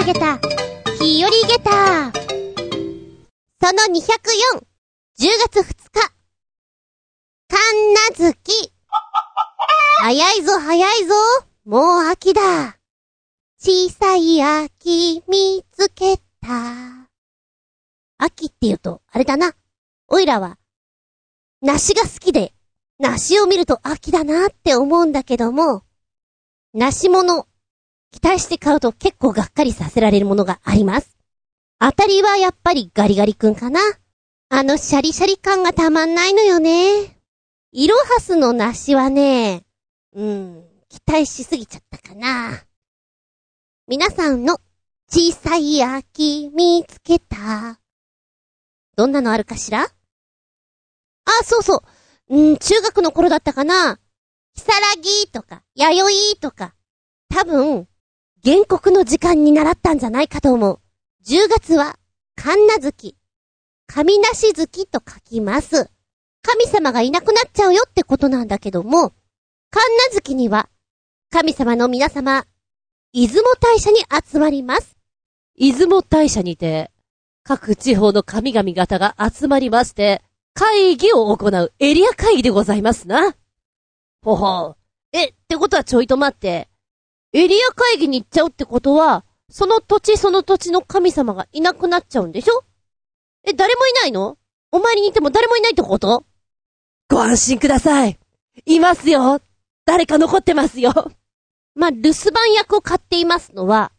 投げた、日和ゲタ。その204、10月2日。神奈月。早いぞ早いぞ。もう秋だ。小さい秋見つけた。秋って言うと、あれだな。おいらは、梨が好きで、梨を見ると秋だなって思うんだけども、梨物、期待して買うと結構がっかりさせられるものがあります。当たりはやっぱりガリガリ君かな。あのシャリシャリ感がたまんないのよね。イロハスの梨はね、うん、期待しすぎちゃったかな。皆さんの小さい秋見つけた。どんなのあるかしら？あ、そうそう。うん、中学の頃だったかな。ひさらぎとか、やよいとか。多分、原告の時間に習ったんじゃないかと思う。10月は、神奈月。神なし月と書きます。神様がいなくなっちゃうよってことなんだけども、神奈月には、神様の皆様、出雲大社に集まります。出雲大社にて、各地方の神々方が集まりまして、会議を行うエリア会議でございますな。ほほう。え、ってことはちょいと待って。エリア会議に行っちゃうってことは、その土地その土地の神様がいなくなっちゃうんでしょ？え、誰もいないの？お参りに行っても誰もいないってこと？ご安心ください。いますよ。誰か残ってますよ。まあ、留守番役を買っていますのは、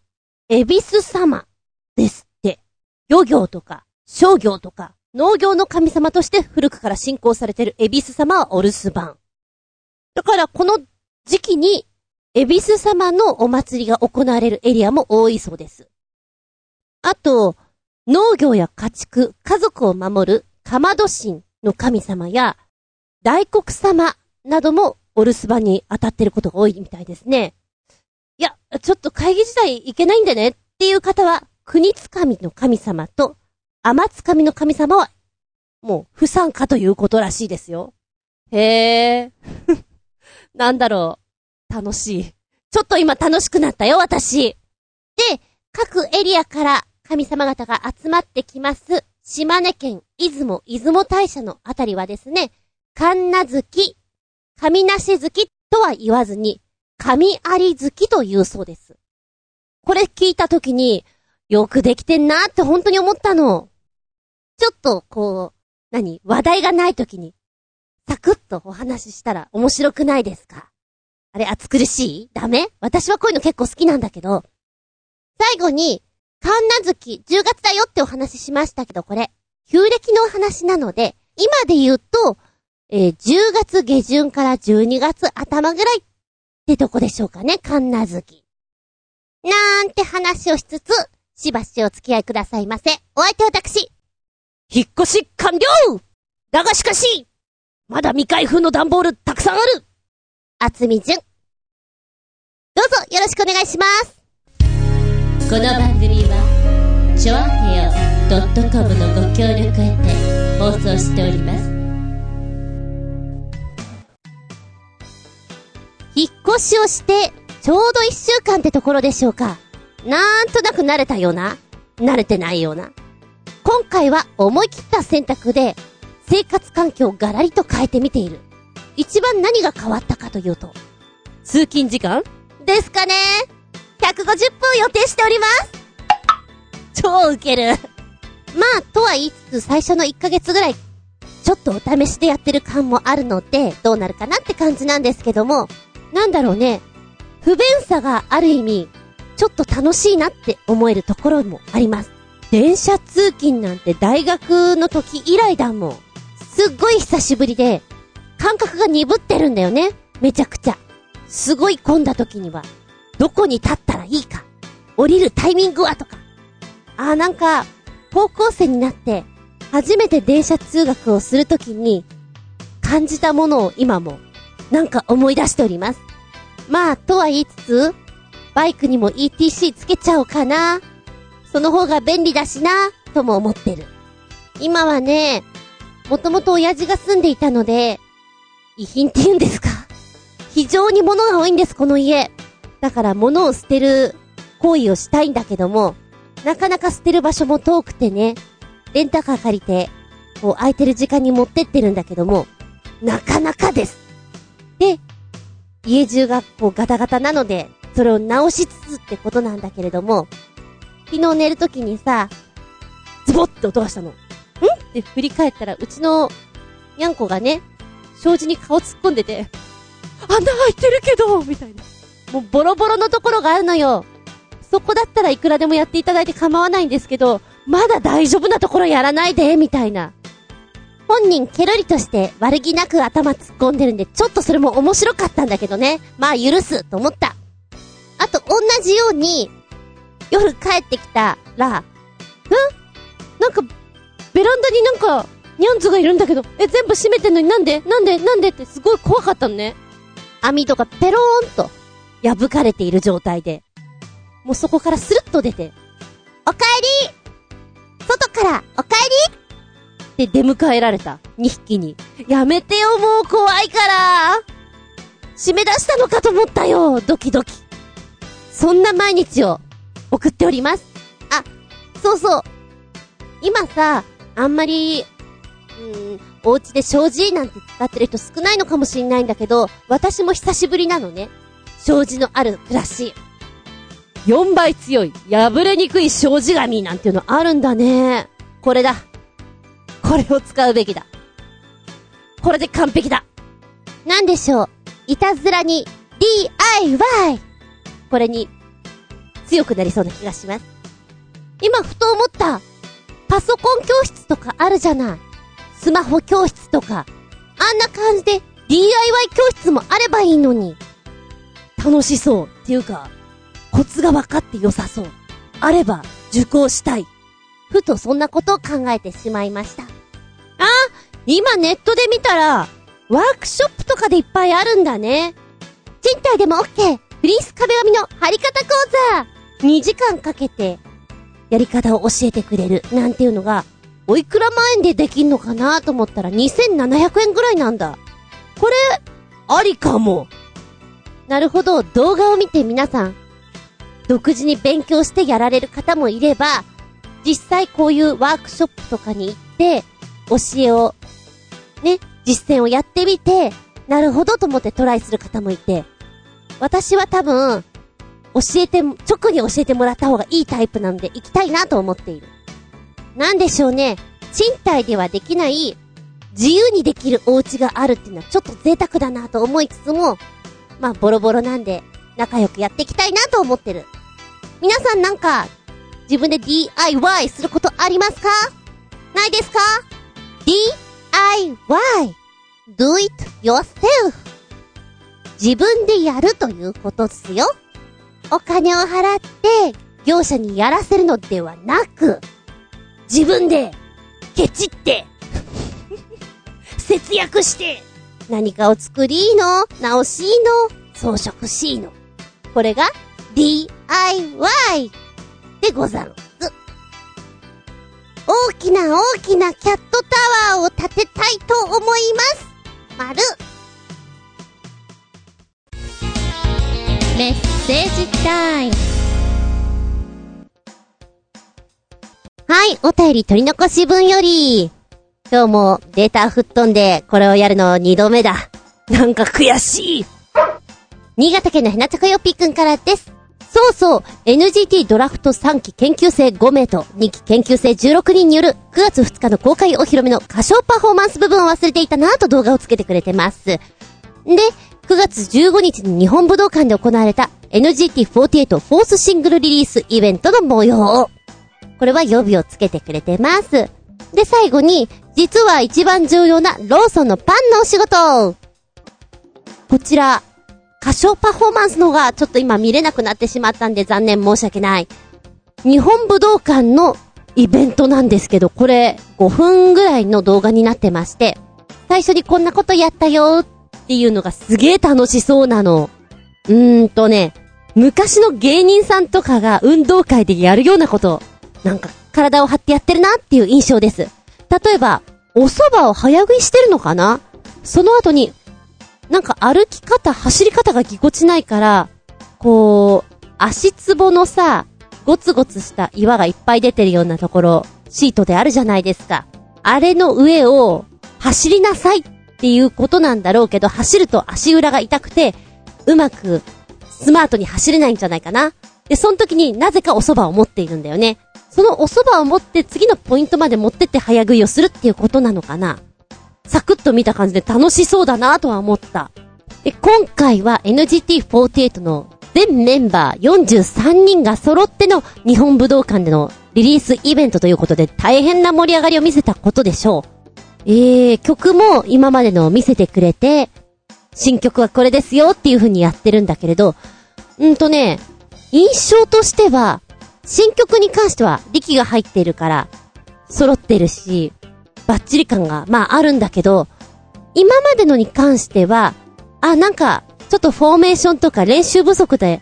エビス様ですって。漁業とか、商業とか、農業の神様として古くから信仰されているエビス様はお留守番。だからこの時期に、エビス様のお祭りが行われるエリアも多いそうです。あと、農業や家畜、家族を守る、かまど神の神様や、大黒様などもお留守番に当たってることが多いみたいですね。いや、ちょっと会議自体いけないんでねっていう方は、国つかみの神様と、天つかみの神様は、もう不参加ということらしいですよ。へえ。なんだろう。楽しい。ちょっと今楽しくなったよ、私。で、各エリアから神様方が集まってきます、島根県出雲出雲大社のあたりはですね、神奈月、神なし月とは言わずに、神あり月と言うそうです。これ聞いたときに、よくできてんなって本当に思ったの。ちょっと、こう、何話題がないときに、サクッとお話ししたら面白くないですか？あれ、暑苦しい？ダメ？私はこういうの結構好きなんだけど。最後に、神奈月、10月だよってお話ししましたけど、これ、旧暦のお話なので、今で言うと、えー、10月下旬から12月頭ぐらいってとこでしょうかね、神奈月。なんて話をしつつ、しばしお付き合いくださいませ。お相手私。引っ越し完了だがしかし、まだ未開封の段ボールたくさんある厚みじゅん。どうぞよろしくお願いします。この番組は、ちょあへよ .com のご協力へて放送しております。引っ越しをして、ちょうど一週間ってところでしょうか。なんとなく慣れたような、慣れてないような。今回は思い切った選択で、生活環境をガラリと変えてみている。一番何が変わったかというと、通勤時間？ですかね ?150 分予定しております超ウケるまあ、とは言いつつ最初の1ヶ月ぐらい、ちょっとお試しでやってる感もあるので、どうなるかなって感じなんですけども、なんだろうね。不便さがある意味、ちょっと楽しいなって思えるところもあります。電車通勤なんて大学の時以来だもん。すっごい久しぶりで、感覚が鈍ってるんだよね。めちゃくちゃ。すごい混んだ時には、どこに立ったらいいか。降りるタイミングはとか。あーなんか、高校生になって、初めて電車通学をするときに、感じたものを今もなんか思い出しております。まあ、とは言いつつ、バイクにも ETC つけちゃおうかな。その方が便利だしな、とも思ってる。今はね、もともと親父が住んでいたので、遺品って言うんですか？非常に物が多いんです、この家。だから物を捨てる行為をしたいんだけども、なかなか捨てる場所も遠くてね、レンタカー借りて、こう空いてる時間に持ってってるんだけども、なかなかです。で、家中がこうガタガタなので、それを直しつつってことなんだけれども、昨日寝るときにさ、ズボッって音がしたの。ん？って振り返ったら、うちの、にゃんこがね、障子に顔突っ込んでて、穴開いてるけどみたいな。もうボロボロのところがあるのよ。そこだったらいくらでもやっていただいて構わないんですけど、まだ大丈夫なところやらないで、みたいな。本人ケロリとして悪気なく頭突っ込んでるんで、ちょっとそれも面白かったんだけどね。まあ許す、と思った。あと、同じように、夜帰ってきたら、ん？なんか、ベランダになんか、ニャンズがいるんだけど、え、全部閉めてんのになんで？なんで？なんで？ってすごい怖かったのね。網戸がペローンと、破かれている状態で。もうそこからスルッと出て、おかえり外から、おかえりって出迎えられた。2匹に。やめてよ、もう怖いから締め出したのかと思ったよ、ドキドキ。そんな毎日を送っております。あ、そうそう。今さ、あんまり、うーん、お家で障子なんて使ってる人少ないのかもしんないんだけど、私も久しぶりなのね。障子のある暮らし。4倍強い、破れにくい障子紙なんていうのあるんだね。これだ。これを使うべきだ。これで完璧だ。なんでしょう。いたずらに DIY! これに強くなりそうな気がします。今ふと思った。パソコン教室とかあるじゃない。スマホ教室とか。あんな感じで DIY 教室もあればいいのに。楽しそう。っていうか、コツが分かって良さそう。あれば、受講したい。ふとそんなことを考えてしまいました。あ今ネットで見たら、ワークショップとかでいっぱいあるんだね。賃貸でも OK! フリース壁紙の貼り方講座 !2 時間かけて、やり方を教えてくれる、なんていうのが、おいくら万円でできんのかなと思ったら2700円ぐらいなんだ。これ、ありかも。なるほど、動画を見て皆さん、独自に勉強してやられる方もいれば、実際こういうワークショップとかに行って、教えを、ね、実践をやってみて、なるほどと思ってトライする方もいて、私は多分、教えて、直に教えてもらった方がいいタイプなので行きたいなと思っている。なんでしょうね、賃貸ではできない、自由にできるお家があるっていうのはちょっと贅沢だなと思いつつも、まあ、ボロボロなんで、仲良くやっていきたいなと思ってる。皆さんなんか、自分で DIY することありますか？ないですか ?DIY Do it yourself 自分でやるということっすよ。お金を払って、業者にやらせるのではなく、自分で、ケチって、節約して、何かを作りーの、直しーの、装飾しーの。これが DIY でござんす。大きな大きなキャットタワーを建てたいと思います。まる。メッセージタイム。はい、お便り取り残し分より、今日もデータ吹っ飛んで、これをやるの二度目だ。なんか悔しい。新潟県のヘナチョコヨッピーくんからです。そうそう、NGT ドラフト3期研究生5名と2期研究生16人による9月2日の公開お披露目の歌唱パフォーマンス部分を忘れていたなぁと動画をつけてくれてます。で、9月15日に日本武道館で行われた NGT48 フォースシングルリリースイベントの模様。これは予備をつけてくれてます。で、最後に、実は一番重要なローソンのパンのお仕事こちら、歌唱パフォーマンスの方がちょっと今見れなくなってしまったんで残念申し訳ない。日本武道館のイベントなんですけど、これ5分ぐらいの動画になってまして、最初にこんなことやったよっていうのがすげえ楽しそうなの。うーんとね、昔の芸人さんとかが運動会でやるようなこと、なんか体を張ってやってるなっていう印象です。例えば、お蕎麦を早食いしてるのかな？その後に、なんか歩き方、走り方がぎこちないから、こう、足つぼのさ、ゴツゴツした岩がいっぱい出てるようなところ、シートであるじゃないですか。あれの上を走りなさいっていうことなんだろうけど、走ると足裏が痛くて、うまくスマートに走れないんじゃないかな。で、その時になぜかお蕎麦を持っているんだよね。そのお蕎麦を持って次のポイントまで持ってって早食いをするっていうことなのかな？サクッと見た感じで楽しそうだなとは思った。で、今回は NGT48 の全メンバー43人が揃っての日本武道館でのリリースイベントということで大変な盛り上がりを見せたことでしょう。えー、曲も今までのを見せてくれて、新曲はこれですよっていう風にやってるんだけれど、うんとね、印象としては、新曲に関しては力が入っているから、揃ってるし、バッチリ感が、まああるんだけど、今までのに関しては、あ、なんか、ちょっとフォーメーションとか練習不足で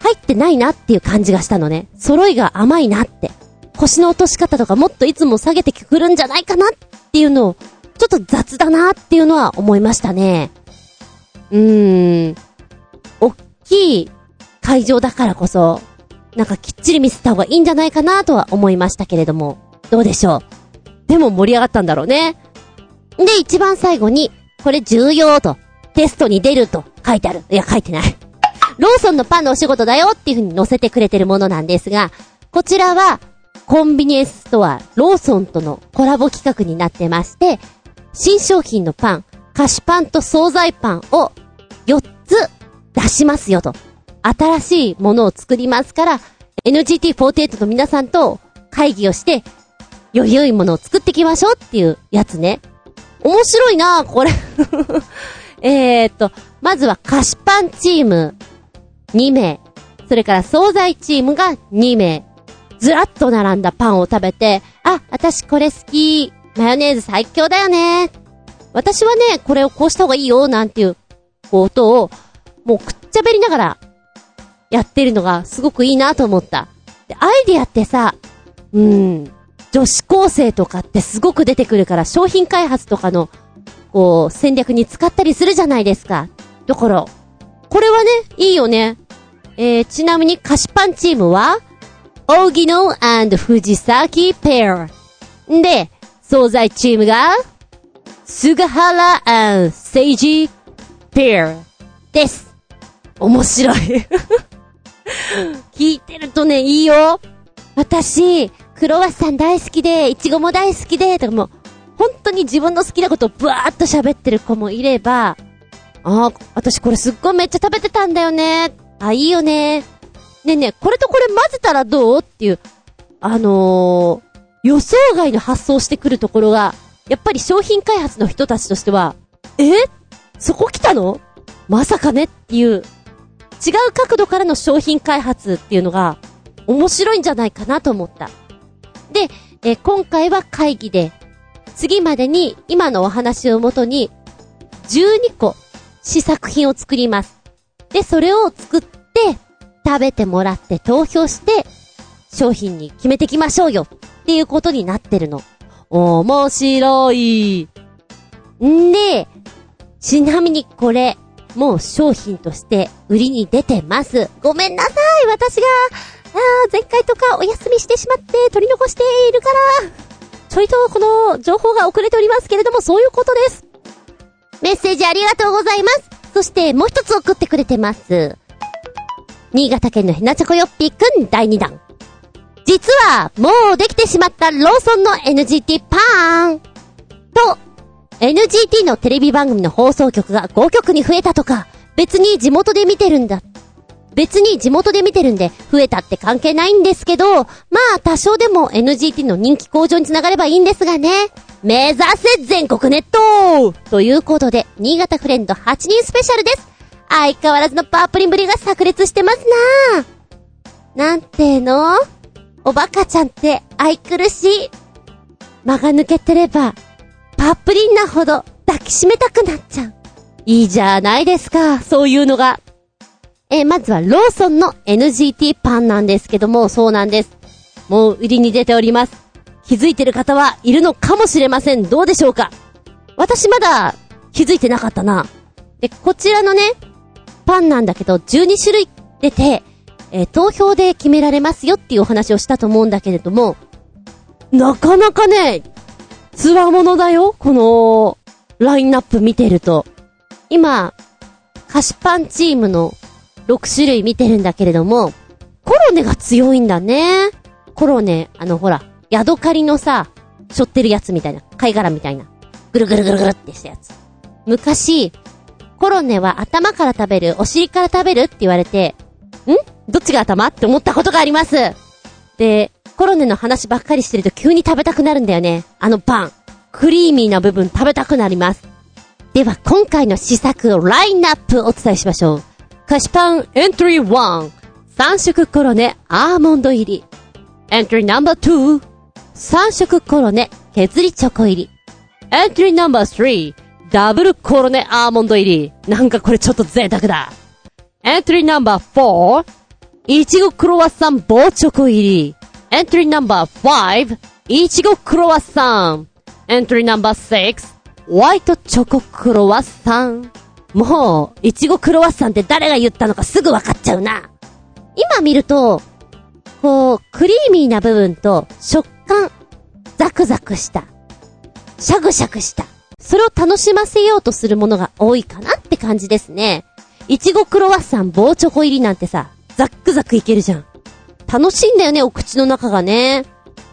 入ってないなっていう感じがしたのね。揃いが甘いなって。腰の落とし方とかもっといつも下げてくるんじゃないかなっていうのを、ちょっと雑だなっていうのは思いましたね。うーん。おっきい会場だからこそ、なんかきっちり見せた方がいいんじゃないかなとは思いましたけれども、どうでしょう？でも盛り上がったんだろうね。で、一番最後に、これ重要と、テストに出ると書いてある。いや、書いてない。ローソンのパンのお仕事だよっていう風に載せてくれてるものなんですが、こちらは、コンビニエンスストア、ローソンとのコラボ企画になってまして、新商品のパン、菓子パンと惣菜パンを4つ出しますよと。新しいものを作りますから、NGT48 の皆さんと会議をして、より良いものを作っていきましょうっていうやつね。面白いなこれ えっと、まずは菓子パンチーム2名。それから惣菜チームが2名。ずらっと並んだパンを食べて、あ、私これ好き。マヨネーズ最強だよね。私はね、これをこうした方がいいよ、なんていうことを、もうくっちゃべりながら、やってるのがすごくいいなと思った。で、アイディアってさ、うん、女子高生とかってすごく出てくるから商品開発とかの、こう、戦略に使ったりするじゃないですか。だから、これはね、いいよね。えー、ちなみに菓子パンチームは、オーギノ藤崎ペア。で、惣菜チームが、菅原セイジペアです。面白い 聞いてるとね、いいよ。私、クロワッサン大好きで、イチゴも大好きで、とかもう、本当に自分の好きなことをブワーっと喋ってる子もいれば、ああ、私これすっごいめっちゃ食べてたんだよね。あ、いいよね。ねえねえ、これとこれ混ぜたらどう？っていう、あのー、予想外の発想してくるところが、やっぱり商品開発の人たちとしては、え？そこ来たの？まさかね？っていう、違う角度からの商品開発っていうのが、面白いんじゃないかなと思った。で、え今回は会議で、次までに今のお話をもとに、12個試作品を作ります。で、それを作って、食べてもらって投票して、商品に決めてきましょうよっていうことになってるの。面白い。んで、ちなみにこれ、もう商品として売りに出てます。ごめんなさい私があー、前回とかお休みしてしまって取り残しているから、ちょいとこの情報が遅れておりますけれども、そういうことです。メッセージありがとうございます。そしてもう一つ送ってくれてます。新潟県のひなちゃこよっぴーくん第2弾。実は、もうできてしまったローソンの NGT パーンと、NGT のテレビ番組の放送局が5局に増えたとか、別に地元で見てるんだ別に地元で見てるんで増えたって関係ないんですけど、まあ多少でも NGT の人気向上につながればいいんですがね。目指せ全国ネットということで、新潟フレンド8人スペシャルです。相変わらずのパープリンぶりが炸裂してますななんての?おバカちゃんって愛くるしい。間が抜けてれば、パプリンなほど抱きしめたくなっちゃう。いいじゃないですか、そういうのが。えー、まずはローソンの NGT パンなんですけども、そうなんです。もう売りに出ております。気づいてる方はいるのかもしれません。どうでしょうか私まだ気づいてなかったな。で、こちらのね、パンなんだけど、12種類出て、えー投票で決められますよっていうお話をしたと思うんだけれども、なかなかね、つわものだよこの、ラインナップ見てると。今、菓子パンチームの6種類見てるんだけれども、コロネが強いんだね。コロネ、あのほら、ヤドカリのさ、背負ってるやつみたいな、貝殻みたいな。ぐるぐるぐるぐるってしたやつ。昔、コロネは頭から食べる、お尻から食べるって言われて、ん？どっちが頭？って思ったことがあります。で、コロネの話ばっかりしてると急に食べたくなるんだよね。あのパン。クリーミーな部分食べたくなります。では、今回の試作をラインナップお伝えしましょう。菓子パンエントリー1。三色コロネアーモンド入り。エントリーナンバー2。三色コロネ削りチョコ入り。エントリーナンバー3。ダブルコロネアーモンド入り。なんかこれちょっと贅沢だ。エントリーナンバー4。いちごクロワッサン棒チョコ入り。エントリーナンバー5。いちごクロワッサン。エントリーナンバー6。ホワイトチョコクロワッサン。もう、いちごクロワッサンって誰が言ったのかすぐわかっちゃうな。今見ると、こう、クリーミーな部分と食感、ザクザクした、シャグシャグした、それを楽しませようとするものが多いかなって感じですね。いちごクロワッサン棒チョコ入りなんてさ、ザックザクいけるじゃん。楽しいんだよね、お口の中がね。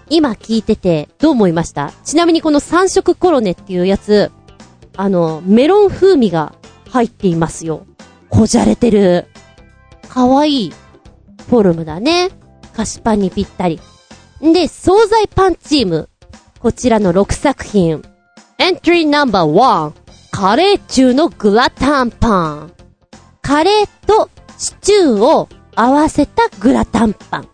今聞いてて、どう思いました？ちなみにこの三色コロネっていうやつ、あの、メロン風味が入っていますよ。こじゃれてる。かわいいフォルムだね。菓子パンにぴったり。んで、惣菜パンチーム。こちらの6作品。エントリーナンバー1。カレー中のグラタンパン。カレーとシチューを合わせたグラタンパン。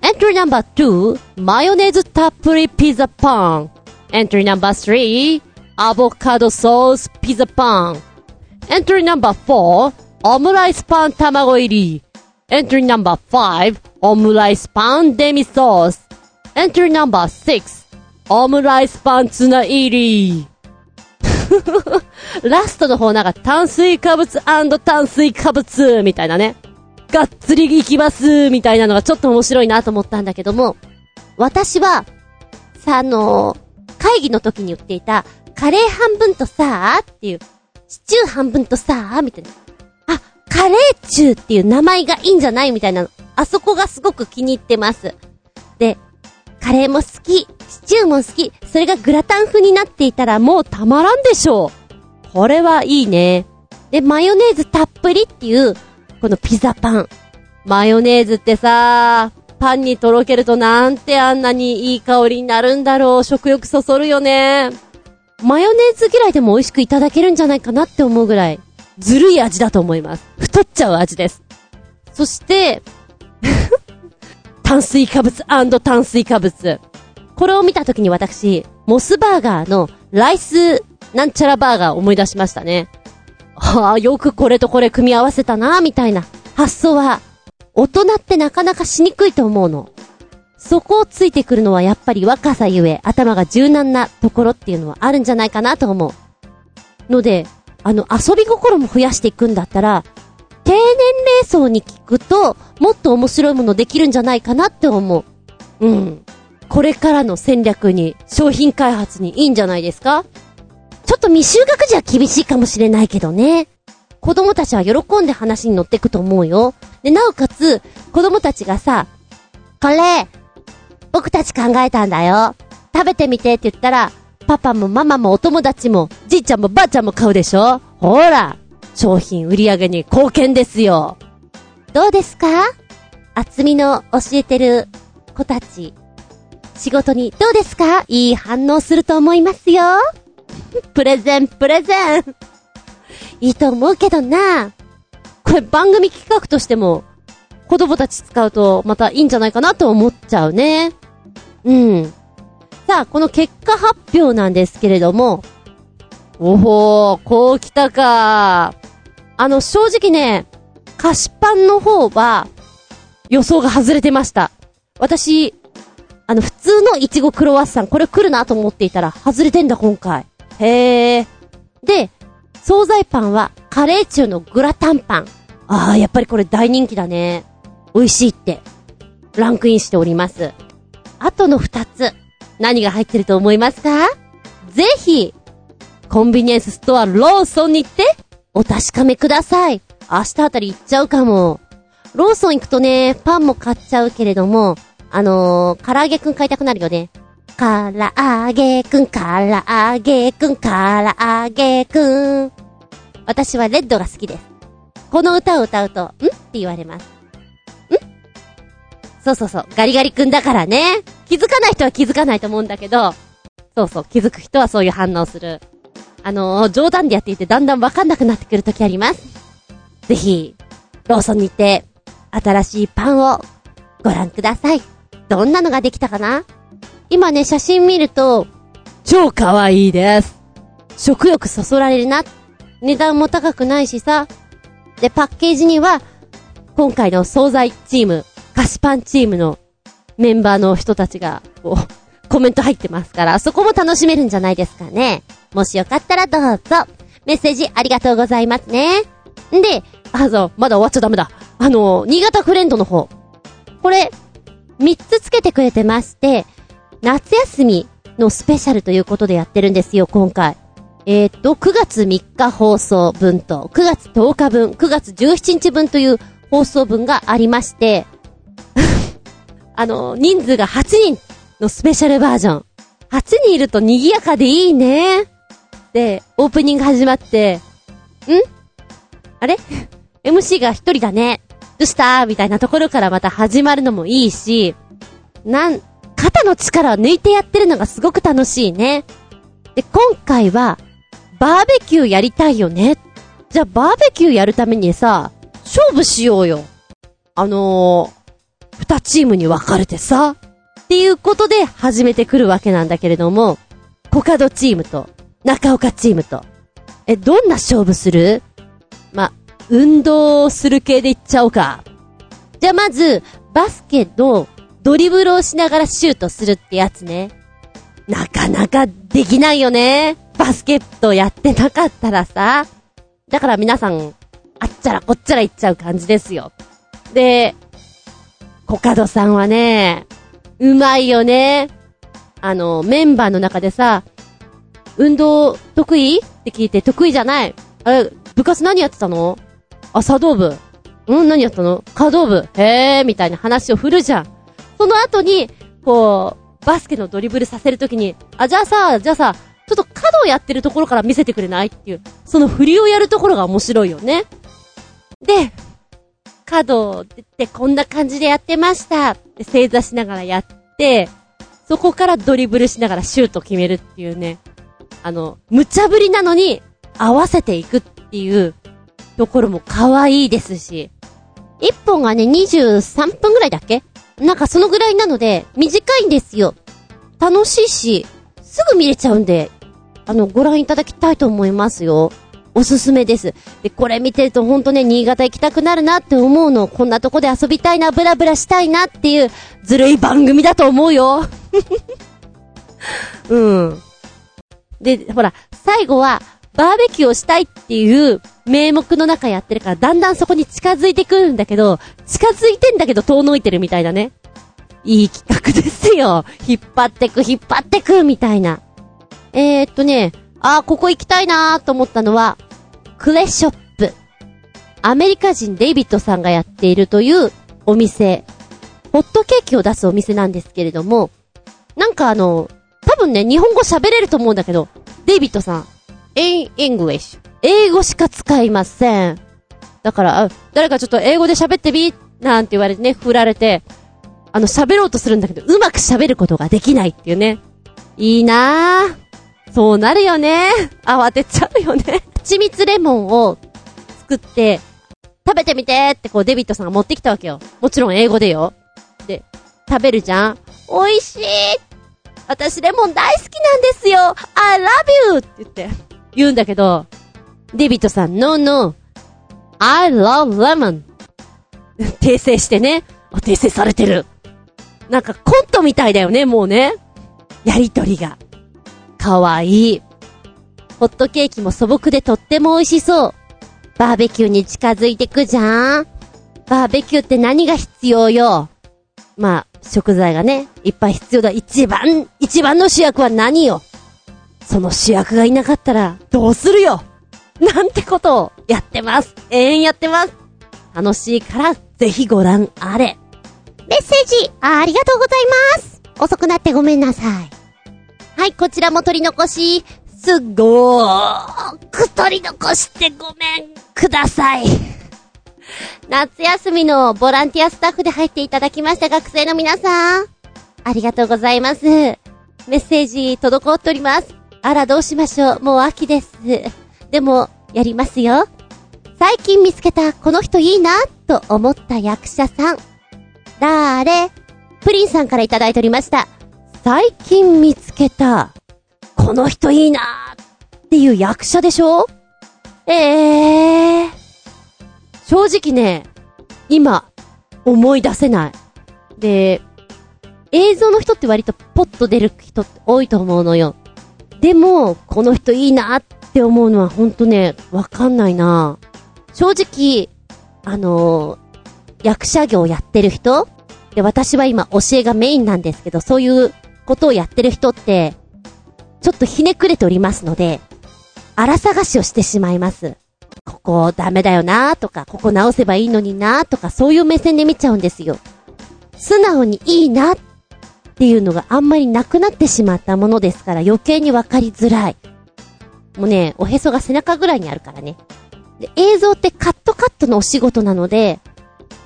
エントリーナンバー2。マヨネーズたっぷりピザパン。エントリーナンバー3。アボカドソースピザパン。エントリーナンバー4。オムライスパン卵入り。エントリーナンバー5。オムライスパンデミソース。エントリーナンバー6。オムライスパンツナ入り。ラストの方なんか炭水化物炭水化物みたいなね。がっつりいきますみたいなのがちょっと面白いなと思ったんだけども、私は、さ、あの会議の時に言っていた、カレー半分とさーっていう、シチュー半分とさーみたいな。あ、カレーチューっていう名前がいいんじゃないみたいなの。あそこがすごく気に入ってます。で、カレーも好き、シチューも好き、それがグラタン風になっていたらもうたまらんでしょう。これはいいね。で、マヨネーズたっぷりっていう、このピザパン。マヨネーズってさ、パンにとろけるとなんてあんなにいい香りになるんだろう。食欲そそるよね。マヨネーズ嫌いでも美味しくいただけるんじゃないかなって思うぐらい、ずるい味だと思います。太っちゃう味です。そして、炭水化物炭水化物。これを見た時に私、モスバーガーのライスなんちゃらバーガーを思い出しましたね。はあ、よくこれとこれ組み合わせたなみたいな発想は、大人ってなかなかしにくいと思うの。そこをついてくるのはやっぱり若さゆえ、頭が柔軟なところっていうのはあるんじゃないかなと思う。ので、あの、遊び心も増やしていくんだったら、低年齢層に聞くと、もっと面白いものできるんじゃないかなって思う。うん。これからの戦略に、商品開発にいいんじゃないですか？ちょっと未就学児は厳しいかもしれないけどね。子供たちは喜んで話に乗っていくと思うよ。で、なおかつ、子供たちがさ、これ、僕たち考えたんだよ。食べてみてって言ったら、パパもママもお友達も、じいちゃんもばあちゃんも買うでしょほら、商品売り上げに貢献ですよ。どうですか？厚みの教えてる子たち。仕事にどうですか？いい反応すると思いますよ。プレゼン、プレゼン。いいと思うけどな。これ番組企画としても、子供たち使うとまたいいんじゃないかなと思っちゃうね。うん。さあ、この結果発表なんですけれども、おほー、こう来たか。あの、正直ね、菓子パンの方は、予想が外れてました。私、あの、普通のいちごクロワッサン、これ来るなと思っていたら、外れてんだ、今回。へー。で、惣菜パンは、カレー中のグラタンパン。あー、やっぱりこれ大人気だね。美味しいって、ランクインしております。あとの二つ、何が入ってると思いますか？ぜひ、コンビニエンスストアローソンに行って、お確かめください。明日あたり行っちゃうかも。ローソン行くとね、パンも買っちゃうけれども、あのー、唐揚げくん買いたくなるよね。唐揚げくん、唐揚げくん、唐揚げくん。私はレッドが好きです。この歌を歌うと、ん？って言われます。ん？そうそうそう、ガリガリくんだからね。気づかない人は気づかないと思うんだけど、そうそう、気づく人はそういう反応する。あのー、冗談でやっていてだんだんわかんなくなってくるときあります。ぜひ、ローソンに行って、新しいパンをご覧ください。どんなのができたかな？今ね、写真見ると、超可愛いです。食欲そそられるな。値段も高くないしさ。で、パッケージには、今回の惣菜チーム、菓子パンチームのメンバーの人たちが、こう、コメント入ってますから、そこも楽しめるんじゃないですかね。もしよかったらどうぞ。メッセージありがとうございますね。んで、あ、そう、まだ終わっちゃダメだ。あの、新潟フレンドの方。これ、3つつけてくれてまして、夏休みのスペシャルということでやってるんですよ、今回。えー、っと、9月3日放送分と、9月10日分、9月17日分という放送分がありまして、あの、人数が8人のスペシャルバージョン。8人いると賑やかでいいね。で、オープニング始まって、ん？あれ ?MC が一人だね。どうしたみたいなところからまた始まるのもいいし、なん、肩の力を抜いてやってるのがすごく楽しいね。で、今回は、バーベキューやりたいよね。じゃあ、バーベキューやるためにさ、勝負しようよ。あのー、二チームに分かれてさ、っていうことで始めてくるわけなんだけれども、コカドチームと、中岡チームと、え、どんな勝負する？ま、運動する系でいっちゃおうか。じゃあまず、バスケのドリブルをしながらシュートするってやつね。なかなかできないよね。バスケットやってなかったらさ。だから皆さん、あっちゃらこっちゃら行っちゃう感じですよ。で、コカドさんはね、うまいよね。あの、メンバーの中でさ、運動得意？って聞いて得意じゃない。あれ、部活何やってたのあ、茶道部。うん何やったの華道部。へー、みたいな話を振るじゃん。その後に、こう、バスケのドリブルさせるときに、あ、じゃあさ、じゃあさ、ちょっと角をやってるところから見せてくれないっていう、その振りをやるところが面白いよね。で、角ってこんな感じでやってました。で正座しながらやって、そこからドリブルしながらシュート決めるっていうね。あの、無茶ぶりなのに合わせていくっていうところも可愛いですし、1本がね、23分ぐらいだっけなんかそのぐらいなので、短いんですよ。楽しいし、すぐ見れちゃうんで、あの、ご覧いただきたいと思いますよ。おすすめです。で、これ見てるとほんとね、新潟行きたくなるなって思うの。こんなとこで遊びたいな、ブラブラしたいなっていう、ずるい番組だと思うよ。うん。で、ほら、最後は、バーベキューをしたいっていう名目の中やってるから、だんだんそこに近づいてくるんだけど、近づいてんだけど遠のいてるみたいなね。いい企画ですよ。引っ張ってく、引っ張ってく、みたいな。えー、っとね、あー、ここ行きたいなーと思ったのは、クレショップ。アメリカ人デイビッドさんがやっているというお店。ホットケーキを出すお店なんですけれども、なんかあの、多分ね、日本語喋れると思うんだけど、デイビッドさん、in English。英語しか使いません。だから、誰かちょっと英語で喋ってみなんて言われてね、振られて、あの、喋ろうとするんだけど、うまく喋ることができないっていうね。いいなぁ。そうなるよね。慌てちゃうよね。蜂蜜レモンを作って、食べてみてってこうデビッドさんが持ってきたわけよ。もちろん英語でよ。で、食べるじゃん美味しい私レモン大好きなんですよ !I love you! って言って、言うんだけど、デビッドさん、no, no, I love lemon. 訂正してね。訂正されてる。なんかコントみたいだよね、もうね。やりとりが。かわいい。ホットケーキも素朴でとっても美味しそう。バーベキューに近づいてくじゃんバーベキューって何が必要よまあ、食材がね、いっぱい必要だ。一番、一番の主役は何よその主役がいなかったら、どうするよ？なんてことをやってます。永遠やってます。楽しいから、ぜひご覧あれ。メッセージ、ありがとうございます。遅くなってごめんなさい。はい、こちらも取り残し、すごーく取り残してごめんください。夏休みのボランティアスタッフで入っていただきました学生の皆さん。ありがとうございます。メッセージ滞っております。あらどうしましょう。もう秋です。でも、やりますよ。最近見つけたこの人いいな、と思った役者さん。だーれプリンさんからいただいておりました。最近見つけた、この人いいなっていう役者でしょ？ええー。正直ね、今、思い出せない。で、映像の人って割とポッと出る人って多いと思うのよ。でも、この人いいなって思うのはほんとね、わかんないな正直、あのー、役者業やってる人？で、私は今教えがメインなんですけど、そういうことをやってる人って、ちょっとひねくれておりますので、荒探しをしてしまいます。ここダメだよなとか、ここ直せばいいのになとか、そういう目線で見ちゃうんですよ。素直にいいなっっていうのがあんまりなくなってしまったものですから余計にわかりづらい。もうね、おへそが背中ぐらいにあるからね。で、映像ってカットカットのお仕事なので、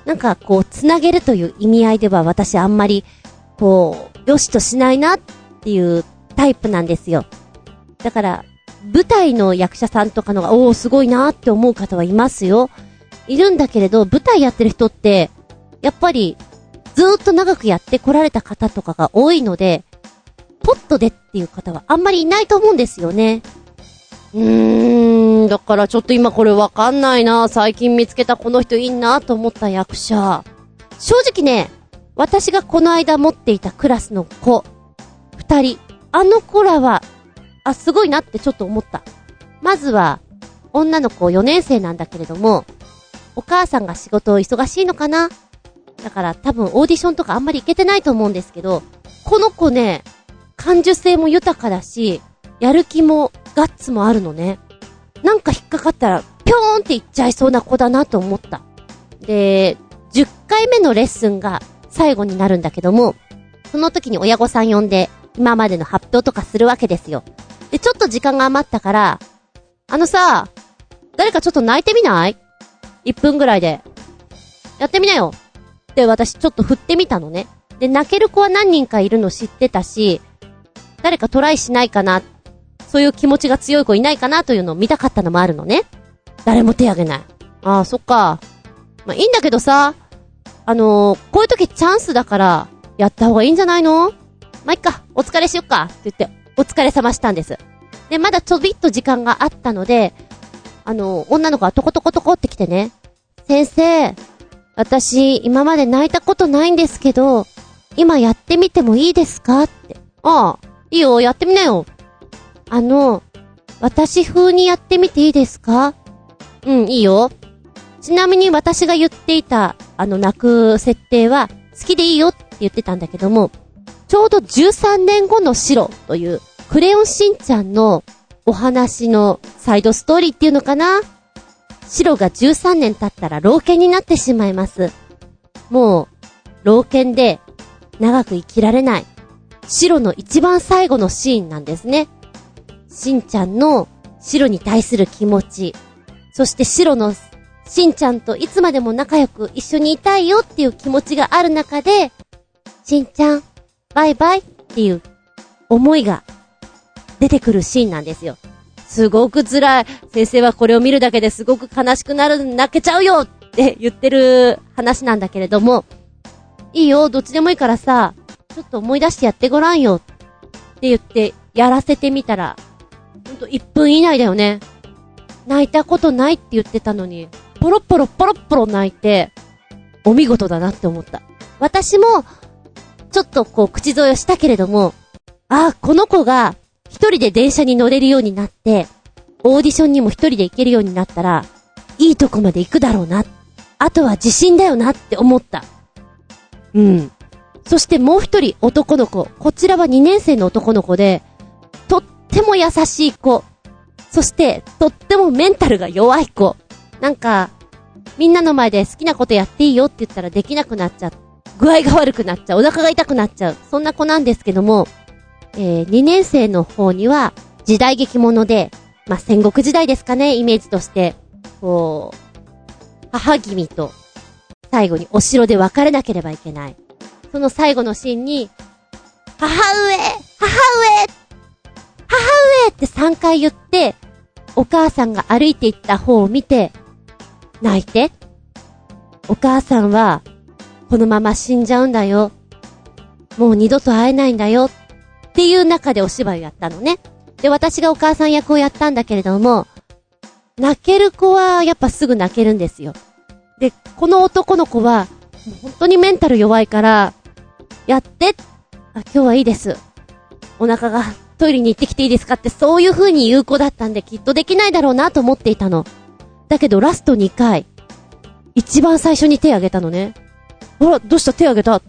なんかこう、つなげるという意味合いでは私あんまり、こう、よしとしないなっていうタイプなんですよ。だから、舞台の役者さんとかのが、おー、すごいなって思う方はいますよ。いるんだけれど、舞台やってる人って、やっぱり、ずーっと長くやってこられた方とかが多いので、ポットでっていう方はあんまりいないと思うんですよね。うーん、だからちょっと今これわかんないな最近見つけたこの人いいなと思った役者。正直ね、私がこの間持っていたクラスの子、二人、あの子らはあ、すごいなってちょっと思った。まずは、女の子4年生なんだけれども、お母さんが仕事忙しいのかな？だから多分オーディションとかあんまり行けてないと思うんですけど、この子ね、感受性も豊かだし、やる気もガッツもあるのね。なんか引っかかったら、ぴょーんって行っちゃいそうな子だなと思った。で、10回目のレッスンが最後になるんだけども、その時に親御さん呼んで、今までの発表とかするわけですよ。で、ちょっと時間が余ったから、あのさ、誰かちょっと泣いてみない ?1 分ぐらいで。やってみなよ。って私ちょっと振ってみたのね。で、泣ける子は何人かいるの知ってたし、誰かトライしないかな。そういう気持ちが強い子いないかなというのを見たかったのもあるのね。誰も手挙げない。ああ、そっか。まあ、いいんだけどさ、あのー、こういう時チャンスだから、やった方がいいんじゃないの？ま、いっか、お疲れしよっか、って言って、お疲れ様したんです。で、まだちょびっと時間があったので、あの、女の子がトコトコトコって来てね、先生、私、今まで泣いたことないんですけど、今やってみてもいいですかって。ああ、いいよ、やってみなよ。あの、私風にやってみていいですか？うん、いいよ。ちなみに私が言っていた、あの、泣く設定は、好きでいいよって言ってたんだけども、ちょうど13年後の白という、クレヨンしんちゃんのお話のサイドストーリーっていうのかな？白が13年経ったら老犬になってしまいます。もう、老犬で長く生きられない。白の一番最後のシーンなんですね。しんちゃんの白に対する気持ち。そして白のしんちゃんといつまでも仲良く一緒にいたいよっていう気持ちがある中で、しんちゃん、バイバイっていう思いが出てくるシーンなんですよ。すごく辛い。先生はこれを見るだけですごく悲しくなる、泣けちゃうよって言ってる話なんだけれども、いいよ、どっちでもいいからさ、ちょっと思い出してやってごらんよって言ってやらせてみたら、ほんと1分以内だよね。泣いたことないって言ってたのに、ポロポロポロポロ泣いて、お見事だなって思った。私も、ちょっとこう口添えをしたけれども、ああ、この子が一人で電車に乗れるようになって、オーディションにも一人で行けるようになったら、いいとこまで行くだろうな。あとは自信だよなって思った。うん。そしてもう一人男の子。こちらは2年生の男の子で、とっても優しい子。そして、とってもメンタルが弱い子。なんか、みんなの前で好きなことやっていいよって言ったらできなくなっちゃう。具合が悪くなっちゃう。お腹が痛くなっちゃう。そんな子なんですけども、えー、2年生の方には、時代劇もので、まあ、戦国時代ですかね、イメージとして。こう、母君と、最後にお城で別れなければいけない。その最後のシーンに、母上母上母上って3回言って、お母さんが歩いて行った方を見て、泣いて。お母さんは、このまま死んじゃうんだよ。もう二度と会えないんだよ。っていう中でお芝居をやったのね。で、私がお母さん役をやったんだけれども、泣ける子はやっぱすぐ泣けるんですよ。で、この男の子は、本当にメンタル弱いから、やって。あ、今日はいいです。お腹がトイレに行ってきていいですかってそういう風に言う子だったんできっとできないだろうなと思っていたの。だけどラスト2回、一番最初に手挙げたのね。あら、どうした？手挙げた？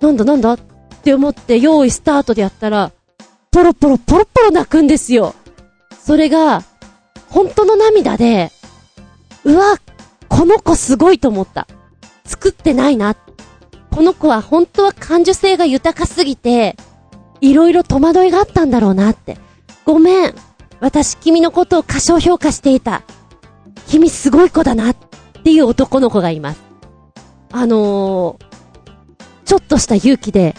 なんだなんだ？って思って用意スタートでやったら、ポロポロポロポロ泣くんですよ。それが、本当の涙で、うわ、この子すごいと思った。作ってないな。この子は本当は感受性が豊かすぎて、いろいろ戸惑いがあったんだろうなって。ごめん。私君のことを過小評価していた。君すごい子だなっていう男の子がいます。あのー、ちょっとした勇気で、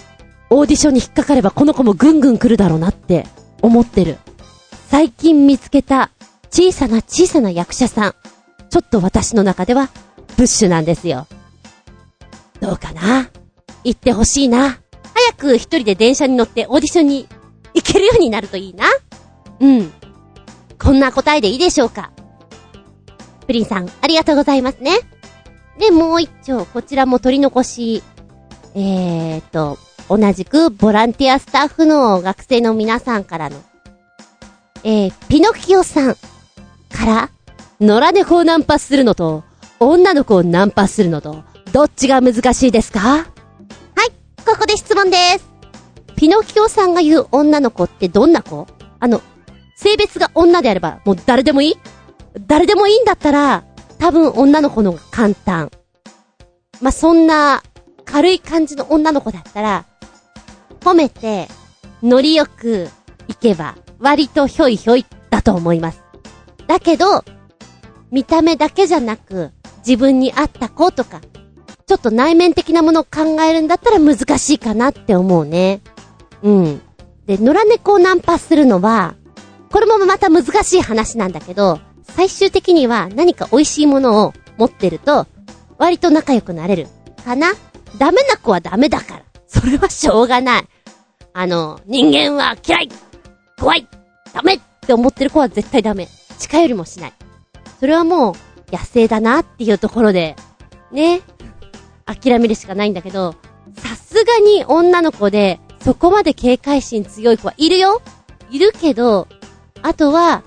オーディションに引っかかればこの子もぐんぐん来るだろうなって思ってる。最近見つけた小さな小さな役者さん。ちょっと私の中ではブッシュなんですよ。どうかな？行ってほしいな。早く一人で電車に乗ってオーディションに行けるようになるといいな。うん。こんな答えでいいでしょうか？プリンさん、ありがとうございますね。で、もう一丁、こちらも取り残し、えーと、同じくボランティアスタッフの学生の皆さんからの、えー、ピノキオさんから、野良猫をナンパするのと、女の子をナンパするのと、どっちが難しいですか？はい、ここで質問です。ピノキオさんが言う女の子ってどんな子？あの、性別が女であれば、もう誰でもいい？誰でもいいんだったら、多分女の子の方が簡単。まあ、そんな、軽い感じの女の子だったら、褒めて、ノリよくいけば、割とひょいひょいだと思います。だけど、見た目だけじゃなく、自分に合った子とか、ちょっと内面的なものを考えるんだったら難しいかなって思うね。うん。で、野良猫をナンパするのは、これもまた難しい話なんだけど、最終的には何か美味しいものを持ってると、割と仲良くなれる。かな？ダメな子はダメだから。それはしょうがない。あの、人間は嫌い怖いダメって思ってる子は絶対ダメ。近寄りもしない。それはもう、野生だなっていうところで、ね。諦めるしかないんだけど、さすがに女の子で、そこまで警戒心強い子はいるよいるけど、あとは、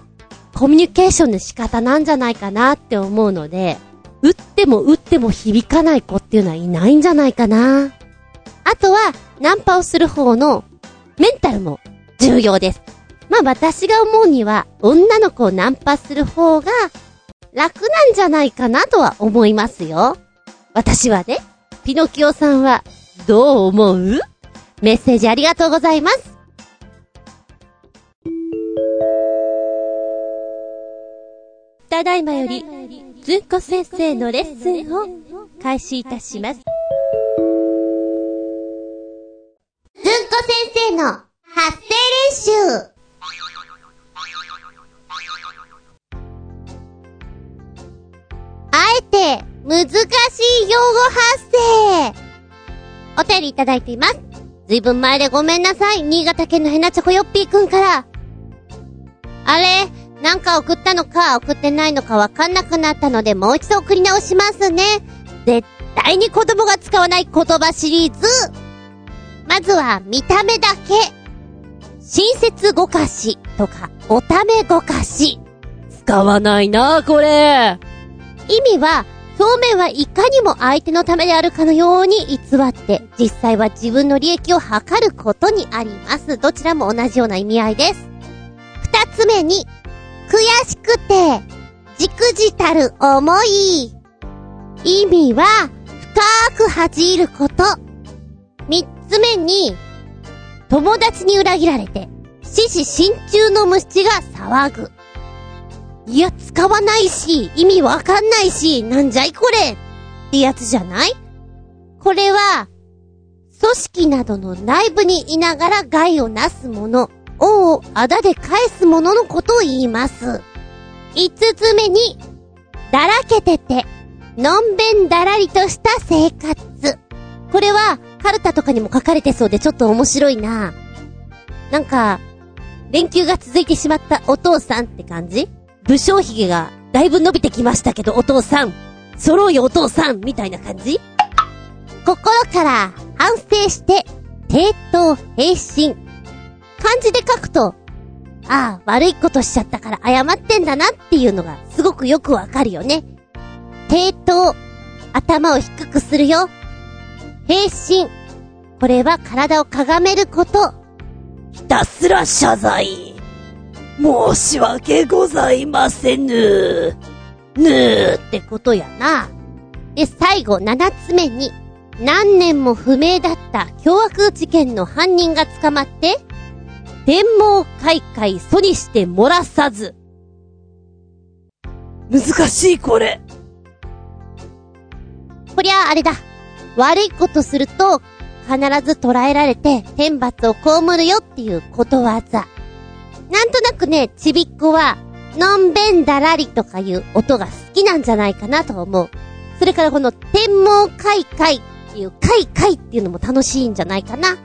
コミュニケーションの仕方なんじゃないかなって思うので、打っても打っても響かない子っていうのはいないんじゃないかな。あとは、ナンパをする方のメンタルも重要です。まあ私が思うには、女の子をナンパする方が楽なんじゃないかなとは思いますよ。私はね、ピノキオさんはどう思う？メッセージありがとうございます。ただいまより、ずんこ先生のレッスンを開始いたします。ずんこ先生の発声練習。あえて、難しい用語発声。お便りいただいています。ずいぶん前でごめんなさい。新潟県のヘナチョコヨッピーくんから。あれ？なんか送ったのか？送ってないのかわかんなくなったのでもう一度送り直しますね。絶対に子供が使わない言葉シリーズ。まずは見た目だけ。親切ごかしとか、おためごかし。使わないなこれ。意味は、表面はいかにも相手のためであるかのように偽って、実際は自分の利益を図ることにあります。どちらも同じような意味合いです。二つ目に、悔しくて、じくじたる思い。意味は、深く恥じること。つ目に、友達に裏切られて、獅子心中の虫が騒ぐ。いや、使わないし、意味わかんないし、なんじゃいこれ？ってやつじゃない？これは、組織などの内部にいながら害をなすもの、をあだで返すもののことを言います。五つ目に、だらけてて、のんべんだらりとした生活。これは、カルタとかにも書かれてそうでちょっと面白いな。なんか、連休が続いてしまったお父さんって感じ？武将髭がだいぶ伸びてきましたけど、お父さん。揃うよお父さんみたいな感じ？心から反省して、抵当平心。漢字で書くと、ああ、悪いことしちゃったから謝ってんだなっていうのがすごくよくわかるよね。抵当、頭を低くするよ。平心。これは体をかがめること。ひたすら謝罪。申し訳ございませぬ。ぬーってことやな。で、最後、七つ目に、何年も不明だった凶悪事件の犯人が捕まって、天網開会阻にして漏らさず。難しいこれ。こりゃあれだ。悪いことすると、必ず捕らえられて、天罰を被るよっていうことわざ。なんとなくね、ちびっこは、のんべんだらりとかいう音が好きなんじゃないかなと思う。それからこの天網開会っていう、開会っていうのも楽しいんじゃないかな。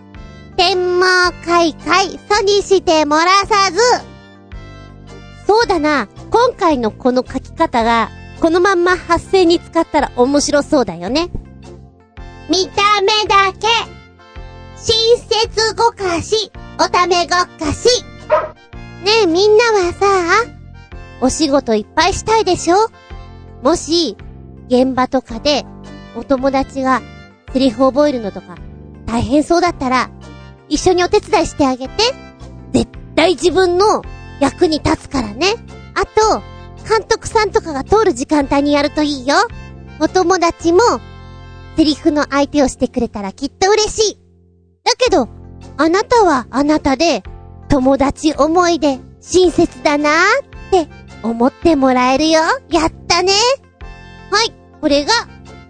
天網開会、阻にして漏らさず。そうだな。今回のこの書き方が、このまんま発声に使ったら面白そうだよね。見た目だけ。親切ごかし、おためごかし。ねえみんなはさ、お仕事いっぱいしたいでしょ？もし、現場とかで、お友達がセリフ覚えるのとか、大変そうだったら、一緒にお手伝いしてあげて。絶対自分の役に立つからね。あと、監督さんとかが通る時間帯にやるといいよ。お友達も、セリフの相手をしてくれたらきっと嬉しい。だけど、あなたはあなたで、友達思いで親切だなーって思ってもらえるよ。やったね。はい、これが、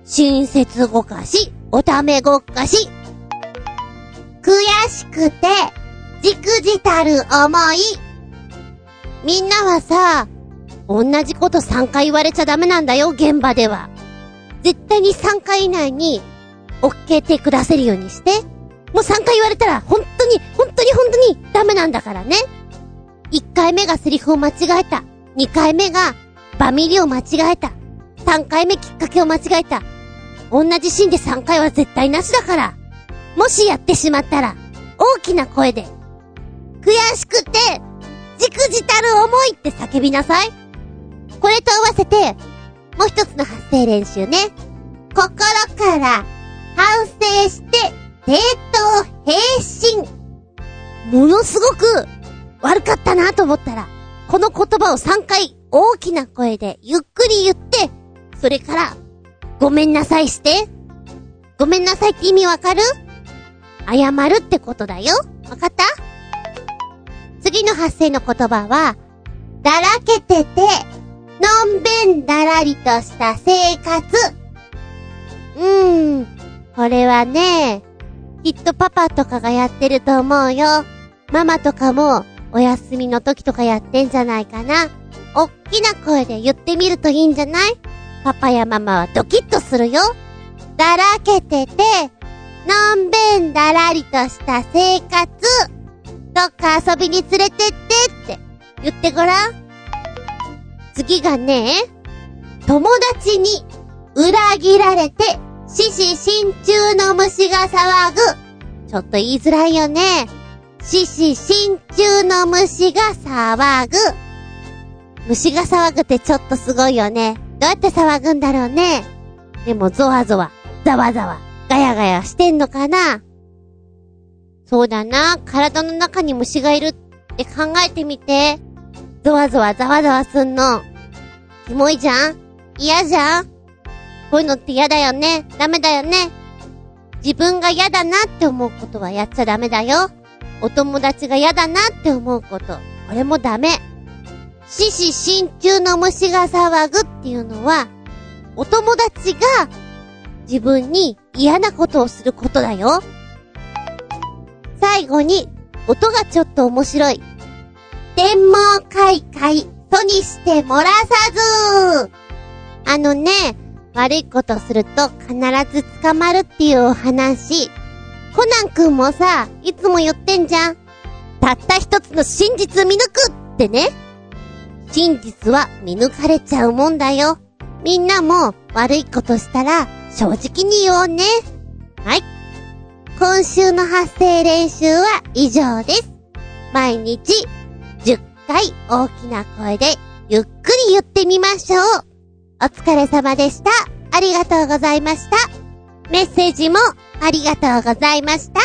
親切ごかし、おためごかし。悔しくて、じくじたる思い。みんなはさ、同じこと3回言われちゃダメなんだよ、現場では。絶対に3回以内に、OK って下せるようにして。もう3回言われたら、本当に、本当に本当にダメなんだからね。1回目がセリフを間違えた。2回目が、バミリを間違えた。3回目きっかけを間違えた。同じシーンで3回は絶対なしだから。もしやってしまったら、大きな声で、悔しくて、じくじたる思いって叫びなさい。これと合わせて、もう一つの発声練習ね。心から反省して、抵当平心。ものすごく悪かったなと思ったら、この言葉を3回大きな声でゆっくり言って、それから、ごめんなさいして。ごめんなさいって意味わかる？謝るってことだよ。わかった？次の発声の言葉は、だらけてて、のんべんだらりとした生活。うーん、これはね、きっとパパとかがやってると思うよ。ママとかも、お休みの時とかやってんじゃないかな。おっきな声で言ってみるといいんじゃない？パパやママはドキッとするよ。だらけてて、のんべんだらりとした生活。どっか遊びに連れてってって言ってごらん。次がね、友達に裏切られて、獅子心中の虫が騒ぐ。ちょっと言いづらいよね。獅子心中の虫が騒ぐ。虫が騒ぐってちょっとすごいよね。どうやって騒ぐんだろうね。でもゾワゾワ、ザワザワ、ガヤガヤしてんのかなそうだな、体の中に虫がいるって考えてみて。ゾワゾワザワザワすんの。キモいじゃん嫌じゃんこういうのって嫌だよねダメだよね自分が嫌だなって思うことはやっちゃダメだよ。お友達が嫌だなって思うこと、これもダメ。死死心中の虫が騒ぐっていうのは、お友達が自分に嫌なことをすることだよ。最後に、音がちょっと面白い。天網開会、とにして漏らさずあのね、悪いことすると必ず捕まるっていうお話。コナン君もさ、いつも言ってんじゃん。たった一つの真実見抜くってね。真実は見抜かれちゃうもんだよ。みんなも悪いことしたら正直に言おうね。はい。今週の発声練習は以上です。毎日回大きな声でゆっくり言ってみましょう。お疲れ様でした。ありがとうございました。メッセージもありがとうございました。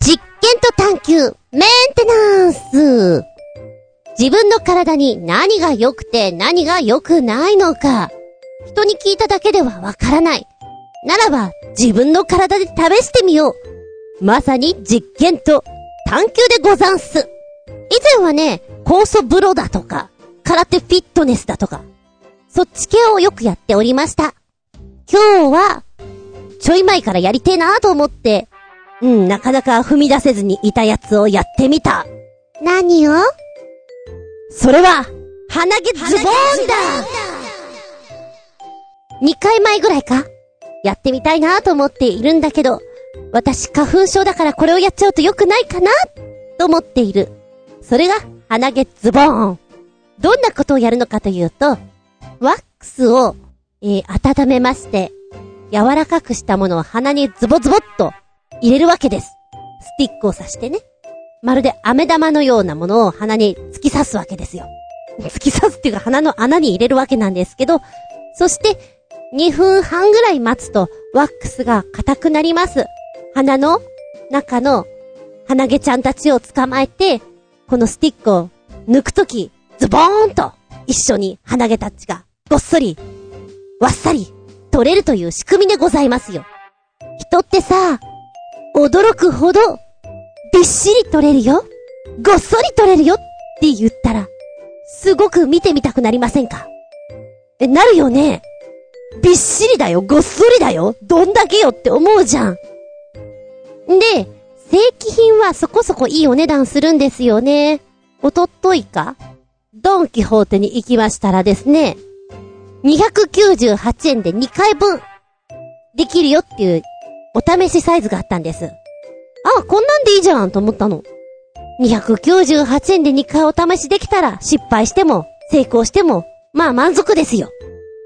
実験と探求、メンテナンス。自分の体に何が良くて何が良くないのか、人に聞いただけではわからない。ならば、自分の体で試してみよう。まさに実験と探求でござんす。以前はね、酵素風呂だとか、空手フィットネスだとか、そっち系をよくやっておりました。今日は、ちょい前からやりてえなと思って、うん、なかなか踏み出せずにいたやつをやってみた。何を？それは、鼻毛ズボーンだ !2 回前ぐらいかやってみたいなと思っているんだけど、私花粉症だからこれをやっちゃうと良くないかなと思っている。それが、鼻毛ズボーン。どんなことをやるのかというと、ワックスを、えー、温めまして、柔らかくしたものを鼻にズボズボっと入れるわけです。スティックを刺してね。まるで飴玉のようなものを鼻に突き刺すわけですよ。突き刺すっていうか鼻の穴に入れるわけなんですけど、そして、2分半ぐらい待つと、ワックスが硬くなります。鼻の中の鼻毛ちゃんたちを捕まえて、このスティックを抜くとき、ズボーンと一緒に鼻毛たちがごっそり、わっさり取れるという仕組みでございますよ。人ってさ、驚くほど、びっしり取れるよ。ごっそり取れるよって言ったら、すごく見てみたくなりませんか？え、なるよねびっしりだよ、ごっそりだよ、どんだけよって思うじゃん。で、正規品はそこそこいいお値段するんですよね。おとといかドンキホーテに行きましたらですね、298円で2回分、できるよっていう、お試しサイズがあったんです。あ、こんなんでいいじゃんと思ったの。298円で2回お試しできたら、失敗しても、成功しても、まあ満足ですよ。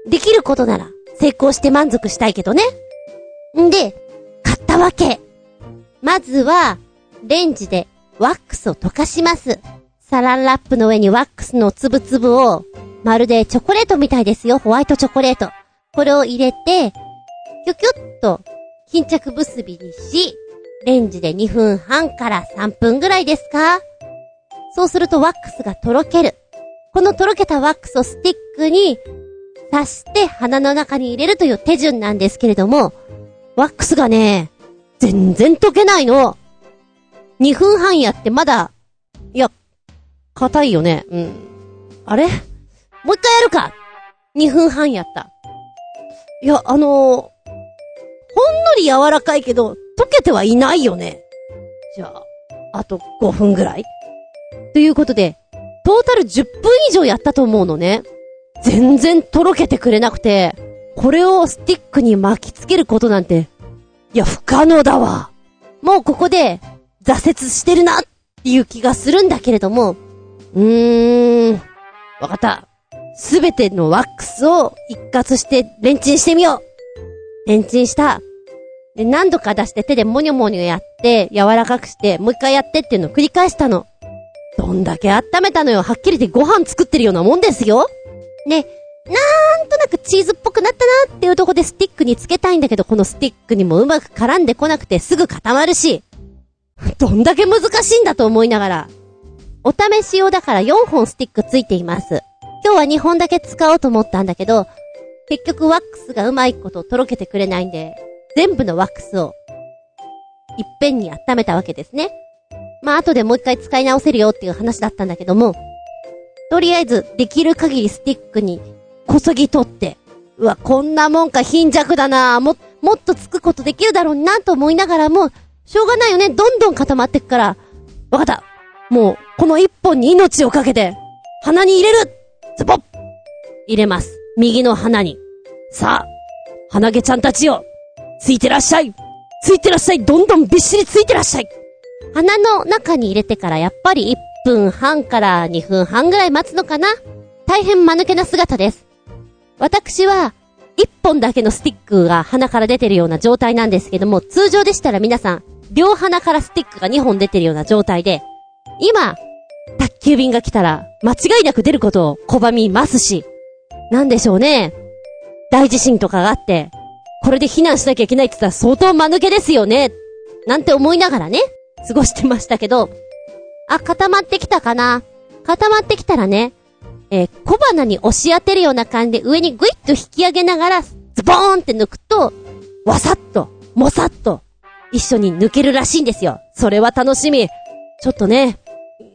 できることなら、成功して満足したいけどね。んで、買ったわけ。まずは、レンジでワックスを溶かします。サランラップの上にワックスのつぶつぶを、まるでチョコレートみたいですよ。ホワイトチョコレート。これを入れて、キュキュッと巾着結びにし、レンジで2分半から3分ぐらいですかそうするとワックスがとろける。このとろけたワックスをスティックに刺して鼻の中に入れるという手順なんですけれども、ワックスがね、全然溶けないの。2分半やってまだ、いや、硬いよね。うん。あれ？もう一回やるか !2 分半やった。いや、あのー、ほんのり柔らかいけど、溶けてはいないよね。じゃあ、あと5分ぐらいということで、トータル10分以上やったと思うのね。全然とろけてくれなくて、これをスティックに巻きつけることなんて、いや、不可能だわ。もうここで、挫折してるなっていう気がするんだけれども、うーん、わかった。すべてのワックスを一括してレンチンしてみよう。レンチンした。で、何度か出して手でモニョモニョやって、柔らかくして、もう一回やってっていうのを繰り返したの。どんだけ温めたのよ。はっきり言ってご飯作ってるようなもんですよ。で、なんとなくチーズっぽくなったなっていうとこでスティックにつけたいんだけど、このスティックにもうまく絡んでこなくてすぐ固まるし、どんだけ難しいんだと思いながら。お試し用だから4本スティックついています。今日は2本だけ使おうと思ったんだけど、結局ワックスがうまいこととろけてくれないんで、全部のワックスを、いっぺんに温めたわけですね。まあ、後でもう一回使い直せるよっていう話だったんだけども、とりあえず、できる限りスティックに、こそぎ取って、うわ、こんなもんか貧弱だな。も、もっとつくことできるだろうなと思いながらも、しょうがないよね、どんどん固まってくから、わかった。もう、この一本に命をかけて、鼻に入れる。ズボッ。入れます。右の鼻に。さあ、鼻毛ちゃんたちよ。ついてらっしゃい。ついてらっしゃい。どんどんびっしりついてらっしゃい。鼻の中に入れてからやっぱり1分半から2分半ぐらい待つのかな。大変間抜けな姿です。私は、1本だけのスティックが鼻から出てるような状態なんですけども、通常でしたら皆さん、両鼻からスティックが2本出てるような状態で、今、宅急便が来たら、間違いなく出ることを拒みますし、なんでしょうね。大地震とかがあって、これで避難しなきゃいけないって言ったら相当間抜けですよね。なんて思いながらね、過ごしてましたけど、あ、固まってきたかな固まってきたらね、えー小鼻に押し当てるような感じで上にグイッと引き上げながら、ズボーンって抜くと、わさっと、もさっと、一緒に抜けるらしいんですよ。それは楽しみ。ちょっとね、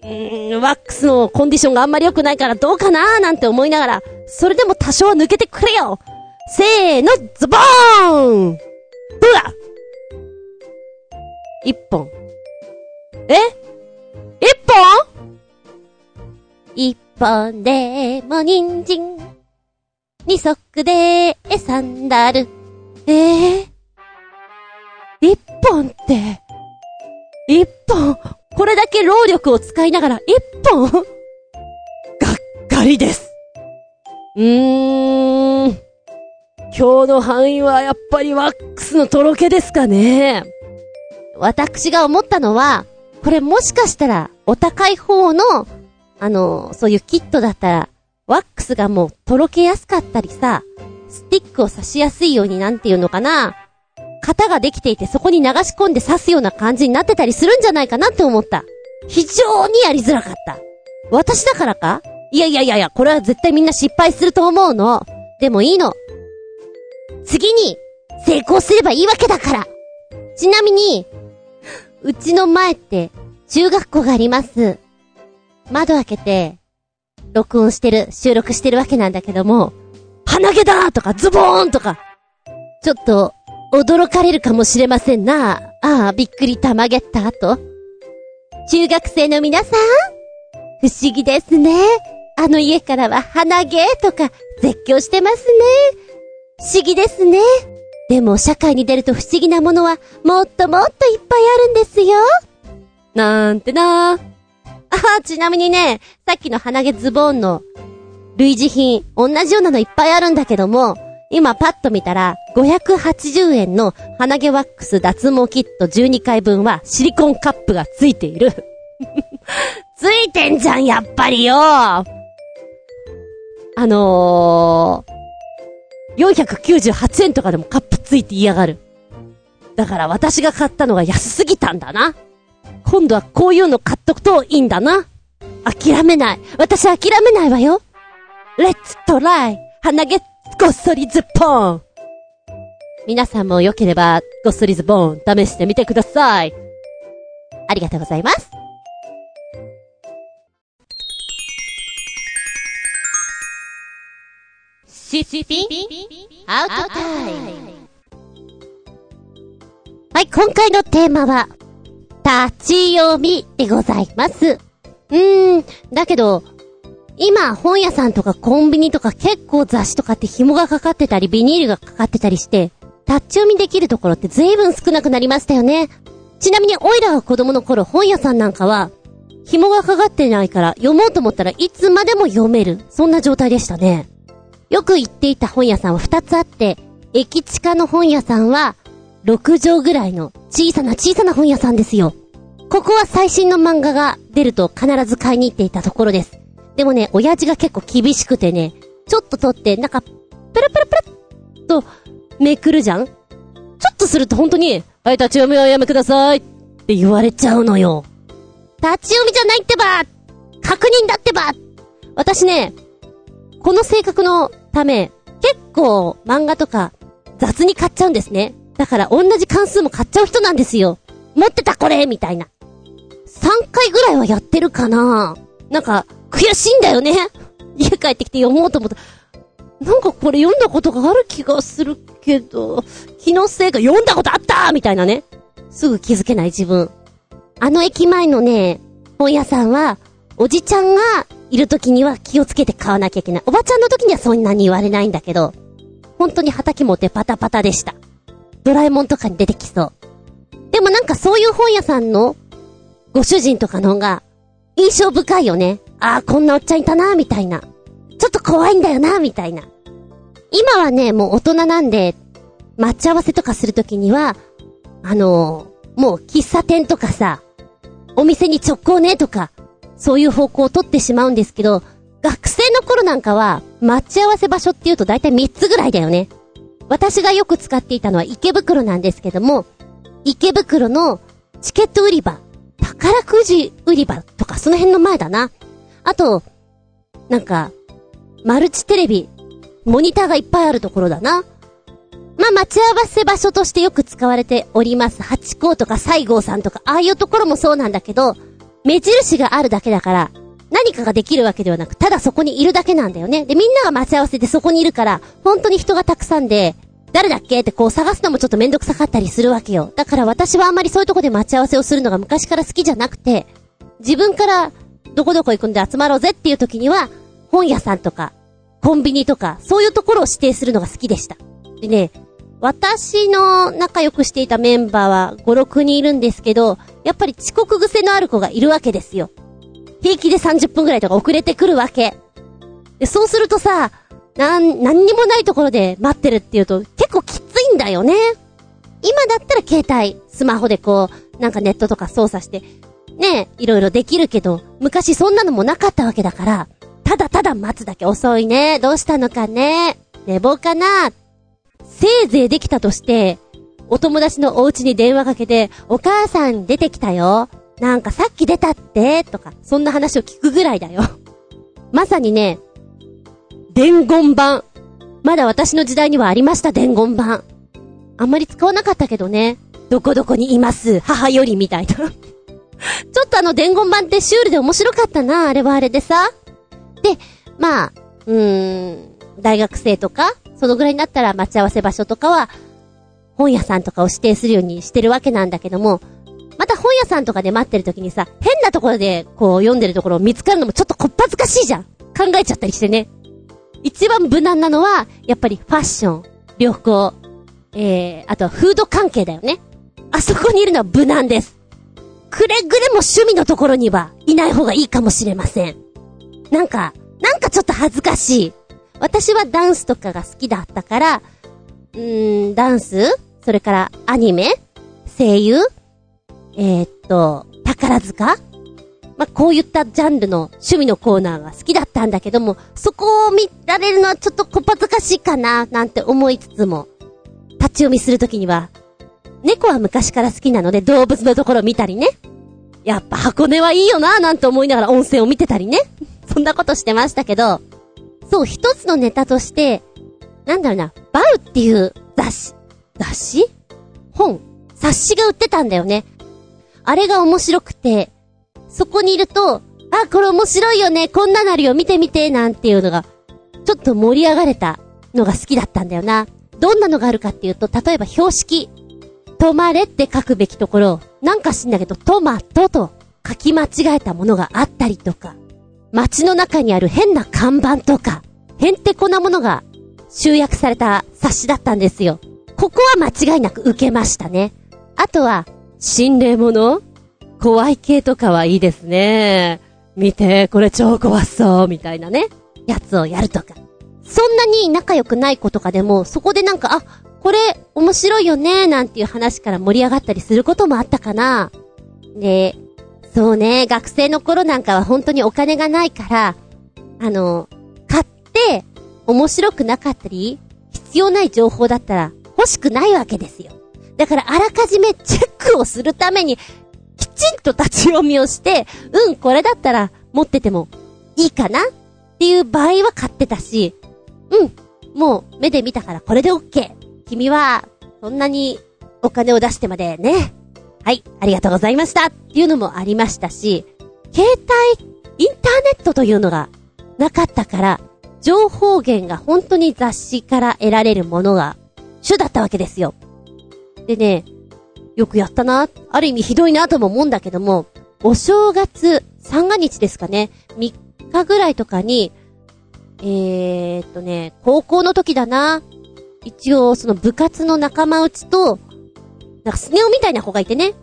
うー、ワックスのコンディションがあんまり良くないからどうかなーなんて思いながら、それでも多少抜けてくれよせーの、ズボーンどうだ一本。え？一本？一本でも人参。二足でサンダル。ええ一本って、一本、これだけ労力を使いながら一本？がっかりです。うーん。今日の範囲はやっぱりワックスのとろけですかね。私が思ったのは、これもしかしたら、お高い方の、あの、そういうキットだったら、ワックスがもうとろけやすかったりさ、スティックを刺しやすいようになんていうのかな、型ができていてそこに流し込んで刺すような感じになってたりするんじゃないかなって思った。非常にやりづらかった。私だからか？いやいやいやいや、これは絶対みんな失敗すると思うの。でもいいの。次に、成功すればいいわけだから。ちなみに、うちの前って、中学校があります。窓開けて、録音してる、収録してるわけなんだけども、鼻毛だとかズボーンとか、ちょっと、驚かれるかもしれませんな。ああ、びっくりたまげった後。中学生の皆さん、不思議ですね。あの家からは鼻毛とか絶叫してますね。不思議ですね。でも社会に出ると不思議なものはもっともっといっぱいあるんですよ。なんてな。あ、ちなみにね、さっきの鼻毛ズボンの類似品、同じようなのいっぱいあるんだけども、今パッと見たら、580円の鼻毛ワックス脱毛キット12回分はシリコンカップがついている。ついてんじゃん、やっぱりよあのー、498円とかでもカップついて嫌がる。だから私が買ったのが安すぎたんだな。今度はこういうの買っとくといいんだな。諦めない。私諦めないわよ。レッツトライ鼻毛ごっそりズボン皆さんも良ければ、ごっそりズボン試してみてください。ありがとうございます。シッピン？アウトタイムはい、今回のテーマは、立ち読みでございます。うーん、だけど、今、本屋さんとかコンビニとか結構雑誌とかって紐がかかってたり、ビニールがかかってたりして、立ち読みできるところって随分少なくなりましたよね。ちなみに、オイラが子供の頃、本屋さんなんかは、紐がかかってないから、読もうと思ったらいつまでも読める。そんな状態でしたね。よく行っていた本屋さんは2つあって、駅地下の本屋さんは、6畳ぐらいの小さな小さな本屋さんですよ。ここは最新の漫画が出ると必ず買いに行っていたところです。でもね、親父が結構厳しくてね、ちょっと取って、なんか、プルプルプルっとめくるじゃん？ちょっとすると本当に、はい、立ち読みはやめくださいって言われちゃうのよ。立ち読みじゃないってば確認だってば私ね、この性格のため、結構漫画とか雑に買っちゃうんですね。だから同じ関数も買っちゃう人なんですよ。持ってたこれみたいな。3回ぐらいはやってるかななんか、悔しいんだよね。家帰ってきて読もうと思った。なんかこれ読んだことがある気がするけど、気のせいか読んだことあったみたいなね。すぐ気づけない自分。あの駅前のね、本屋さんは、おじちゃんがいる時には気をつけて買わなきゃいけない。おばちゃんの時にはそんなに言われないんだけど、本当に畑もてパタパタでした。ドラえもんとかに出てきそう。でもなんかそういう本屋さんのご主人とかの方が印象深いよね。ああ、こんなおっちゃんいたな、みたいな。ちょっと怖いんだよな、みたいな。今はね、もう大人なんで、待ち合わせとかするときには、あのー、もう喫茶店とかさ、お店に直行ねとか、そういう方向を取ってしまうんですけど、学生の頃なんかは、待ち合わせ場所っていうと大体3つぐらいだよね。私がよく使っていたのは池袋なんですけども、池袋のチケット売り場、宝くじ売り場とかその辺の前だな。あと、なんか、マルチテレビ、モニターがいっぱいあるところだな。まあ、待ち合わせ場所としてよく使われております。ハチ公とか西郷さんとか、ああいうところもそうなんだけど、目印があるだけだから、何かができるわけではなく、ただそこにいるだけなんだよね。で、みんなが待ち合わせでそこにいるから、本当に人がたくさんで、誰だっけってこう探すのもちょっとめんどくさかったりするわけよ。だから私はあんまりそういうとこで待ち合わせをするのが昔から好きじゃなくて、自分からどこどこ行くんで集まろうぜっていう時には、本屋さんとか、コンビニとか、そういうところを指定するのが好きでした。でね、私の仲良くしていたメンバーは5、6人いるんですけど、やっぱり遅刻癖のある子がいるわけですよ。平気で30分くらいとか遅れてくるわけ。で、そうするとさ、なん、何にもないところで待ってるっていうと結構きついんだよね。今だったら携帯、スマホでこう、なんかネットとか操作して、ねえいろいろできるけど、昔そんなのもなかったわけだから、ただただ待つだけ遅いね。どうしたのかね。寝坊かな。せいぜいできたとして、お友達のお家に電話かけて、お母さん出てきたよ。なんかさっき出たって、とか、そんな話を聞くぐらいだよ。まさにね、伝言版。まだ私の時代にはありました、伝言版。あんまり使わなかったけどね。どこどこにいます、母よりみたいな。ちょっとあの伝言版ってシュールで面白かったな、あれはあれでさ。で、まあ、うーん、大学生とか、そのぐらいになったら待ち合わせ場所とかは、本屋さんとかを指定するようにしてるわけなんだけども、また本屋さんとかで待ってる時にさ、変なところでこう読んでるところを見つかるのもちょっとこっぱずかしいじゃん。考えちゃったりしてね。一番無難なのは、やっぱりファッション、旅行、えー、あとはフード関係だよね。あそこにいるのは無難です。くれぐれも趣味のところにはいない方がいいかもしれません。なんか、なんかちょっと恥ずかしい。私はダンスとかが好きだったから、うーん、ダンス？それからアニメ？声優？えー、っと、宝塚？ま、こういったジャンルの趣味のコーナーが好きだったんだけども、そこを見られるのはちょっとこっぱずかしいかな、なんて思いつつも、立ち読みするときには、猫は昔から好きなので動物のところ見たりね。やっぱ箱根はいいよな、なんて思いながら温泉を見てたりね。そんなことしてましたけど、そう、一つのネタとして、なんだろうな、バウっていう雑誌、雑誌？本冊子が売ってたんだよね。あれが面白くて、そこにいると、あ、これ面白いよね、こんななるよ、見てみて、なんていうのが、ちょっと盛り上がれたのが好きだったんだよな。どんなのがあるかっていうと、例えば標識。止まれって書くべきところ、なんか知んだけど、トマトと書き間違えたものがあったりとか、街の中にある変な看板とか、へんてこなものが集約された冊子だったんですよ。ここは間違いなく受けましたね。あとは、心霊物怖い系とかはいいですね。見て、これ超怖そう、みたいなね。やつをやるとか。そんなに仲良くない子とかでも、そこでなんか、あ、これ面白いよね、なんていう話から盛り上がったりすることもあったかな。で、そうね、学生の頃なんかは本当にお金がないから、あの、買って面白くなかったり、必要ない情報だったら欲しくないわけですよ。だからあらかじめチェックをするために、きちんと立ち読みをして、うん、これだったら持っててもいいかなっていう場合は買ってたし、うん、もう目で見たからこれで OK。君は、そんなにお金を出してまでね。はい、ありがとうございましたっていうのもありましたし、携帯、インターネットというのがなかったから、情報源が本当に雑誌から得られるものが主だったわけですよ。でね、よくやったな、ある意味ひどいなとも思うんだけども、お正月、三が日ですかね、3日ぐらいとかに、えーっとね、高校の時だな、一応その部活の仲間内と、なんかスネ夫みたいな子がいてね、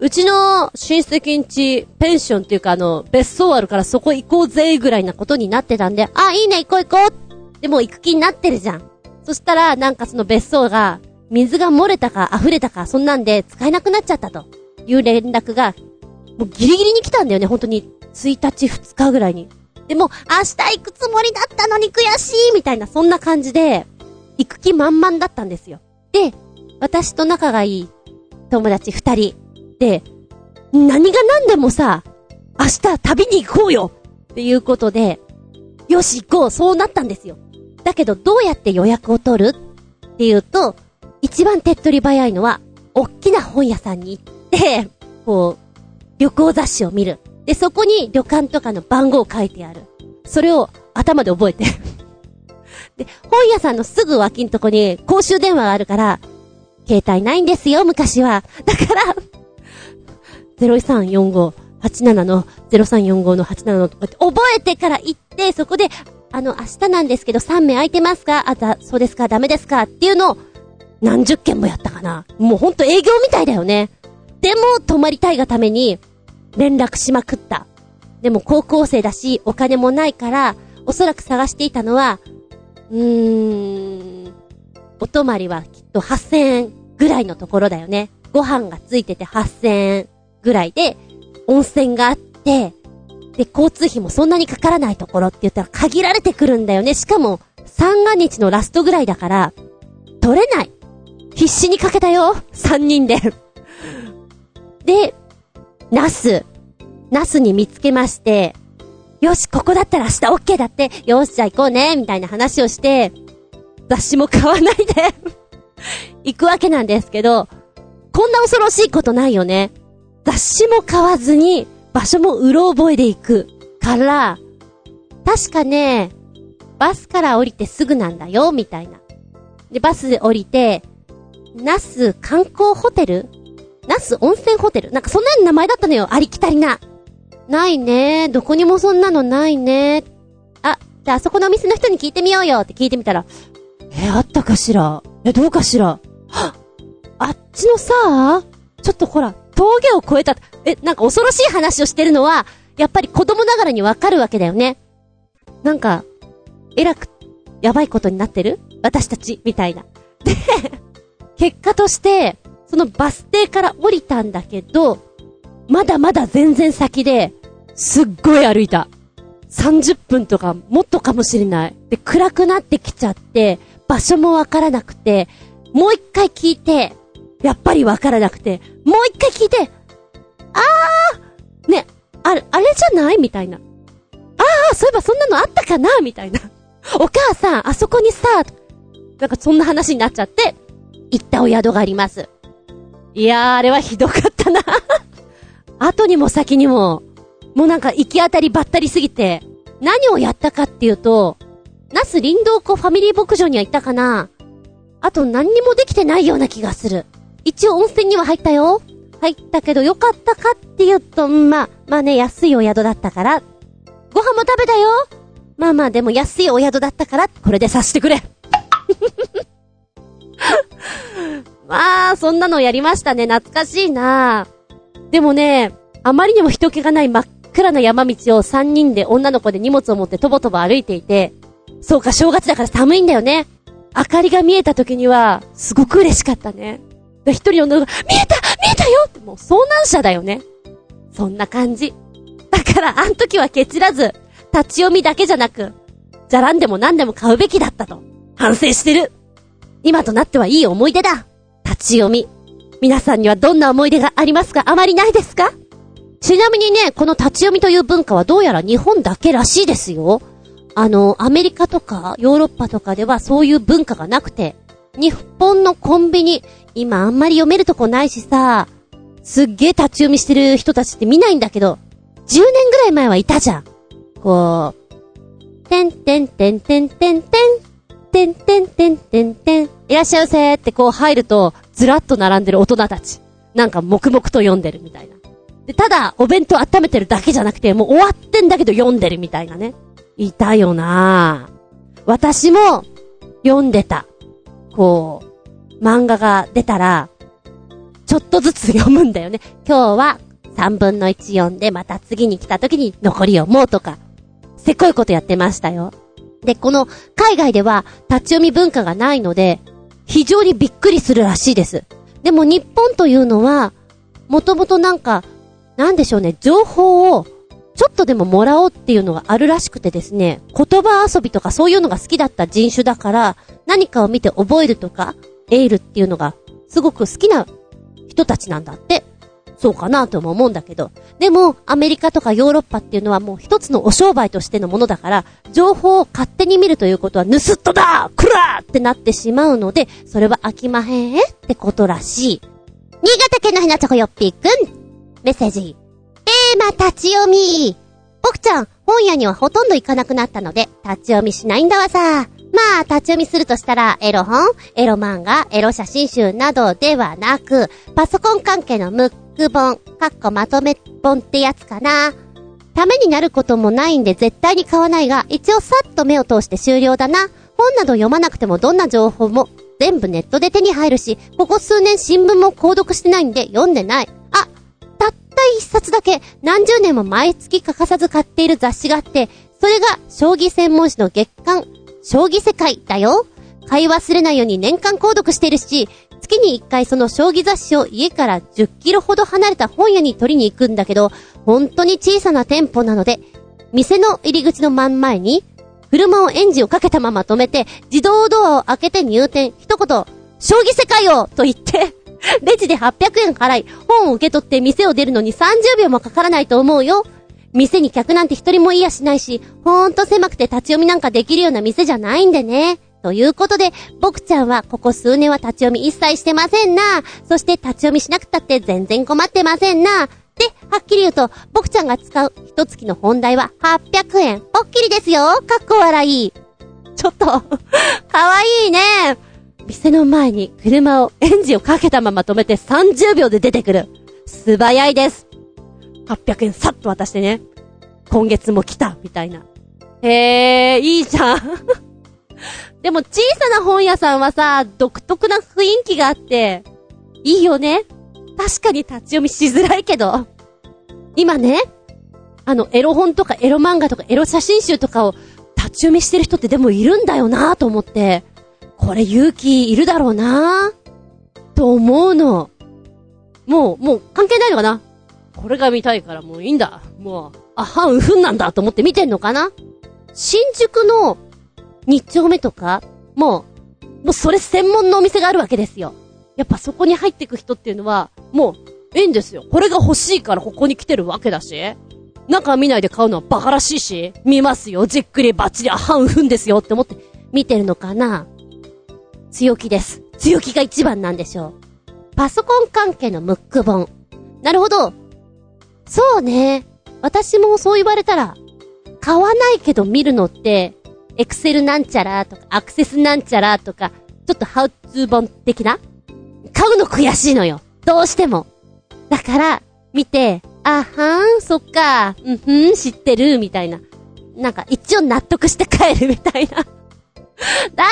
うちの親戚んち、ペンションっていうかあの、別荘あるからそこ行こうぜ、ぐらいなことになってたんで、あ、いいね、行こう行こう。でも行く気になってるじゃん。そしたら、なんかその別荘が、水が漏れたか溢れたか、そんなんで使えなくなっちゃったという連絡が、もうギリギリに来たんだよね、本当に。1日2日ぐらいに。でも、明日行くつもりだったのに悔しいみたいな、そんな感じで、行く気満々だったんですよ。で、私と仲がいい友達二人で、何が何でもさ、明日旅に行こうよっていうことで、よし行こうそうなったんですよ。だけどどうやって予約を取る？っていうと、一番手っ取り早いのは、大きな本屋さんに行って、こう、旅行雑誌を見る。で、そこに旅館とかの番号を書いてある。それを頭で覚えて。で、本屋さんのすぐ脇んとこに公衆電話があるから、携帯ないんですよ、昔は。だから、0345、87の、0345の87のとかって覚えてから行って、そこで、あの、明日なんですけど3名空いてますか？あ、だ、そうですかダメですか？っていうのを、何十件もやったかな。もうほんと営業みたいだよね。でも、泊まりたいがために、連絡しまくった。でも高校生だし、お金もないから、おそらく探していたのは、うーん、お泊まりはきっと8000円ぐらいのところだよね。ご飯がついてて8000円ぐらいで、温泉があって、で、交通費もそんなにかからないところって言ったら限られてくるんだよね。しかも、三が日のラストぐらいだから、取れない。必死にかけたよ。三人で。で、ナス。ナスに見つけまして、よし、ここだったら明日 OK だって、よし、じゃあ行こうね、みたいな話をして、雑誌も買わないで行くわけなんですけど、こんな恐ろしいことないよね。雑誌も買わずに、場所もうろ覚えで行く。から、確かね、バスから降りてすぐなんだよ、みたいな。で、バスで降りて、ナス観光ホテル？ナス温泉ホテル？なんかそんな名前だったのよ、ありきたりな。ないね。どこにもそんなのないね。あ、じゃああそこのお店の人に聞いてみようよって聞いてみたら、え、あったかしら？え、どうかしら？はあっちのさ、ちょっとほら、峠を越えた、え、なんか恐ろしい話をしてるのは、やっぱり子供ながらにわかるわけだよね。なんか、えらく、やばいことになってる？私たち、みたいな。で、結果として、そのバス停から降りたんだけど、まだまだ全然先で、すっごい歩いた。30分とかもっとかもしれない。で、暗くなってきちゃって、場所もわからなくて、もう一回聞いて、やっぱりわからなくて、もう一回聞いて、あーね、あれ、あれじゃない？みたいな。あー、そういえばそんなのあったかな？みたいな。お母さん、あそこにさ、なんかそんな話になっちゃって、行ったお宿があります。いやー、あれはひどかったな。後にも先にも、もうなんか行き当たりばったりすぎて、何をやったかっていうと、ナス林道湖ファミリー牧場には行ったかなあと何にもできてないような気がする。一応温泉には入ったよ。入ったけどよかったかっていうと、まあ、まあね、安いお宿だったから。ご飯も食べたよ。まあまあでも安いお宿だったから、これでさしてくれ。まあ、そんなのやりましたね。懐かしいなでもね、あまりにも人気がない真っ暗な山道を3人で女の子で荷物を持ってとぼとぼ歩いていて、そうか、正月だから寒いんだよね。明かりが見えた時には、すごく嬉しかったね。一人の女の子が、見えた見えたよってもう遭難者だよね。そんな感じ。だから、あん時はケチらず、立ち読みだけじゃなく、じゃらんでも何でも買うべきだったと、反省してる。今となってはいい思い出だ。立ち読み。皆さんにはどんな思い出がありますか？あまりないですか？ちなみにね、この立ち読みという文化はどうやら日本だけらしいですよ。あの、アメリカとかヨーロッパとかではそういう文化がなくて、日本のコンビニ、今あんまり読めるとこないしさ、すっげえ立ち読みしてる人たちって見ないんだけど、10年ぐらい前はいたじゃん。こう、てんてんてんてんてんてん、てんてんてんてんてん、いらっしゃいませーってこう入ると、ずらっと並んでる大人たち。なんか黙々と読んでるみたいな。で、ただ、お弁当温めてるだけじゃなくて、もう終わってんだけど読んでるみたいなね。いたよなぁ。私も、読んでた。こう、漫画が出たら、ちょっとずつ読むんだよね。今日は3分の1読んで、また次に来た時に残り読もうとか、せっこいことやってましたよ。で、この海外では立ち読み文化がないので、非常にびっくりするらしいです。でも日本というのは、もともとなんか、なんでしょうね、情報をちょっとでももらおうっていうのがあるらしくてですね、言葉遊びとかそういうのが好きだった人種だから、何かを見て覚えるとか、エールっていうのがすごく好きな人たちなんだって。そうかなとも思うんだけど。でも、アメリカとかヨーロッパっていうのはもう一つのお商売としてのものだから、情報を勝手に見るということは盗っ人だくらーってなってしまうので、それは飽きまへんってことらしい。新潟県のひなちょこよっぴーくん。メッセージ。テーマ立ち読み。僕ちゃん、本屋にはほとんど行かなくなったので、立ち読みしないんだわさ。まあ、立ち読みするとしたら、エロ本、エロ漫画、エロ写真集などではなく、パソコン関係のムック本、かっこまとめ本ってやつかな。ためになることもないんで絶対に買わないが、一応さっと目を通して終了だな。本など読まなくてもどんな情報も全部ネットで手に入るし、ここ数年新聞も購読してないんで読んでない。あ、たった一冊だけ何十年も毎月欠かさず買っている雑誌があって、それが将棋専門誌の月刊、将棋世界だよ。買い忘れないように年間購読してるし、月に一回その将棋雑誌を家から10キロほど離れた本屋に取りに行くんだけど、本当に小さな店舗なので、店の入り口の真ん前に、車をエンジンをかけたまま止めて、自動ドアを開けて入店、一言、将棋世界をと言って、レジで800円払い、本を受け取って店を出るのに30秒もかからないと思うよ。店に客なんて一人もいやしないし、ほーんと狭くて立ち読みなんかできるような店じゃないんでね。ということで、僕ちゃんはここ数年は立ち読み一切してませんな。そして立ち読みしなくたって全然困ってませんな。で、はっきり言うと、僕ちゃんが使う一月の本題は800円。ぽっきりですよ。かっこ笑い。ちょっと、かわいいね。店の前に車をエンジンをかけたまま止めて30秒で出てくる。素早いです。800円さっと渡してね。今月も来た、みたいな。へえ、いいじゃん。でも小さな本屋さんはさ、独特な雰囲気があって、いいよね。確かに立ち読みしづらいけど。今ね、あの、エロ本とかエロ漫画とかエロ写真集とかを立ち読みしてる人ってでもいるんだよなと思って、これ勇気いるだろうなと思うの。もう、もう関係ないのかなこれが見たいからもういいんだ。もう、あはんうふんなんだと思って見てんのかな？新宿の日丁目とか、もう、もうそれ専門のお店があるわけですよ。やっぱそこに入ってく人っていうのは、もう、ええんですよ。これが欲しいからここに来てるわけだし。中見ないで買うのはバカらしいし、見ますよ。じっくりバッチリ、あはんうふんですよって思って見てるのかな？強気です。強気が一番なんでしょう。パソコン関係のムック本。なるほど。そうね。私もそう言われたら、買わないけど見るのって、エクセルなんちゃらとか、アクセスなんちゃらとか、ちょっとハウツー本的な買うの悔しいのよ。どうしても。だから、見て、あはーん、そっか、うんふん、知ってる、みたいな。なんか、一応納得して帰るみたいな。だ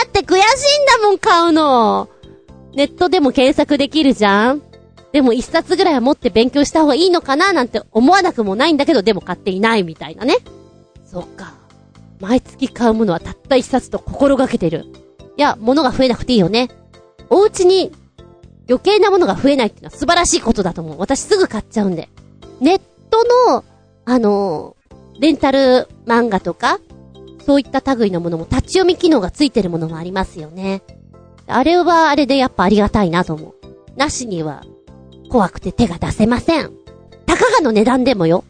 って悔しいんだもん、買うの。ネットでも検索できるじゃんでも一冊ぐらいは持って勉強した方がいいのかななんて思わなくもないんだけど、でも買っていないみたいなね。そっか。毎月買うものはたった一冊と心がけてる。いや、物が増えなくていいよね。お家に余計なものが増えないっていうのは素晴らしいことだと思う。私すぐ買っちゃうんで。ネットの、あの、レンタル漫画とか、そういった類のものも立ち読み機能がついてるものもありますよね。あれはあれでやっぱありがたいなと思う。なしには、怖くて手が出せません。たかがの値段でもよ。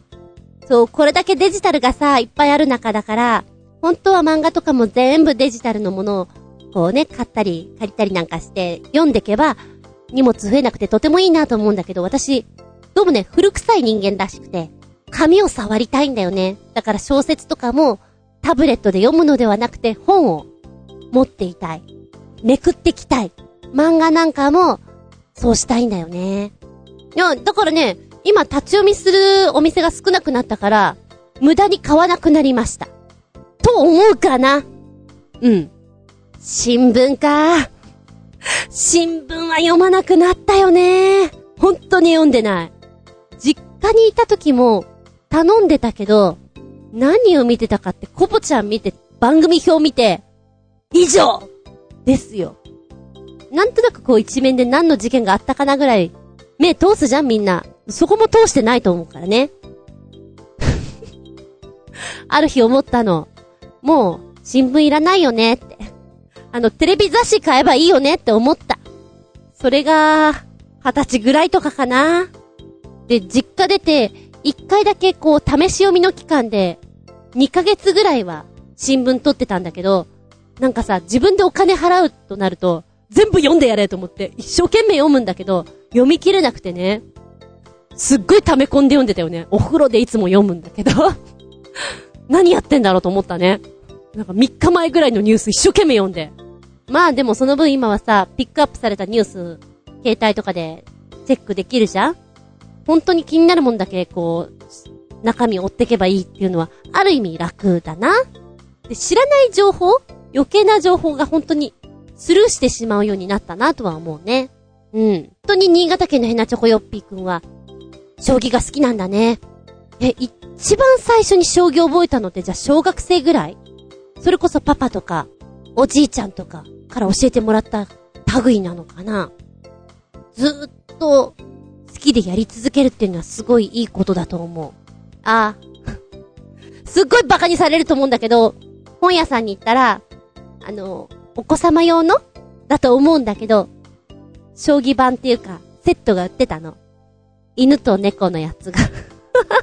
そう、これだけデジタルがさ、いっぱいある中だから、本当は漫画とかも全部デジタルのものを、こうね、買ったり、借りたりなんかして、読んでけば、荷物増えなくてとてもいいなと思うんだけど、私、どうもね、古臭い人間らしくて、紙を触りたいんだよね。だから小説とかも、タブレットで読むのではなくて、本を持っていたい。めくってきたい。漫画なんかも、そうしたいんだよね。いや、だからね、今立ち読みするお店が少なくなったから、無駄に買わなくなりました。と思うかなうん。新聞か。新聞は読まなくなったよね。本当に読んでない。実家にいた時も頼んでたけど、何を見てたかって、コボちゃん見て、番組表見て、以上ですよ。なんとなくこう一面で何の事件があったかなぐらい、目通すじゃんみんな。そこも通してないと思うからね。ある日思ったの。もう、新聞いらないよねって。あの、テレビ雑誌買えばいいよねって思った。それが、二十歳ぐらいとかかな。で、実家出て、一回だけこう、試し読みの期間で、二ヶ月ぐらいは、新聞取ってたんだけど、なんかさ、自分でお金払うとなると、全部読んでやれと思って、一生懸命読むんだけど、読み切れなくてね。すっごい溜め込んで読んでたよね。お風呂でいつも読むんだけど。何やってんだろうと思ったね。なんか3日前ぐらいのニュース一生懸命読んで。まあでもその分今はさ、ピックアップされたニュース、携帯とかでチェックできるじゃん本当に気になるもんだけ、こう、中身追ってけばいいっていうのは、ある意味楽だな。で、知らない情報余計な情報が本当にスルーしてしまうようになったなとは思うね。うん。本当に新潟県のヘナチョコヨッピーくんは、将棋が好きなんだね。え、一番最初に将棋覚えたのってじゃあ小学生ぐらい？それこそパパとか、おじいちゃんとかから教えてもらった類なのかな？ずーっと好きでやり続けるっていうのはすごいいいことだと思う。ああ。すっごいバカにされると思うんだけど、本屋さんに行ったら、あの、お子様用の？だと思うんだけど、将棋盤っていうか、セットが売ってたの。犬と猫のやつが。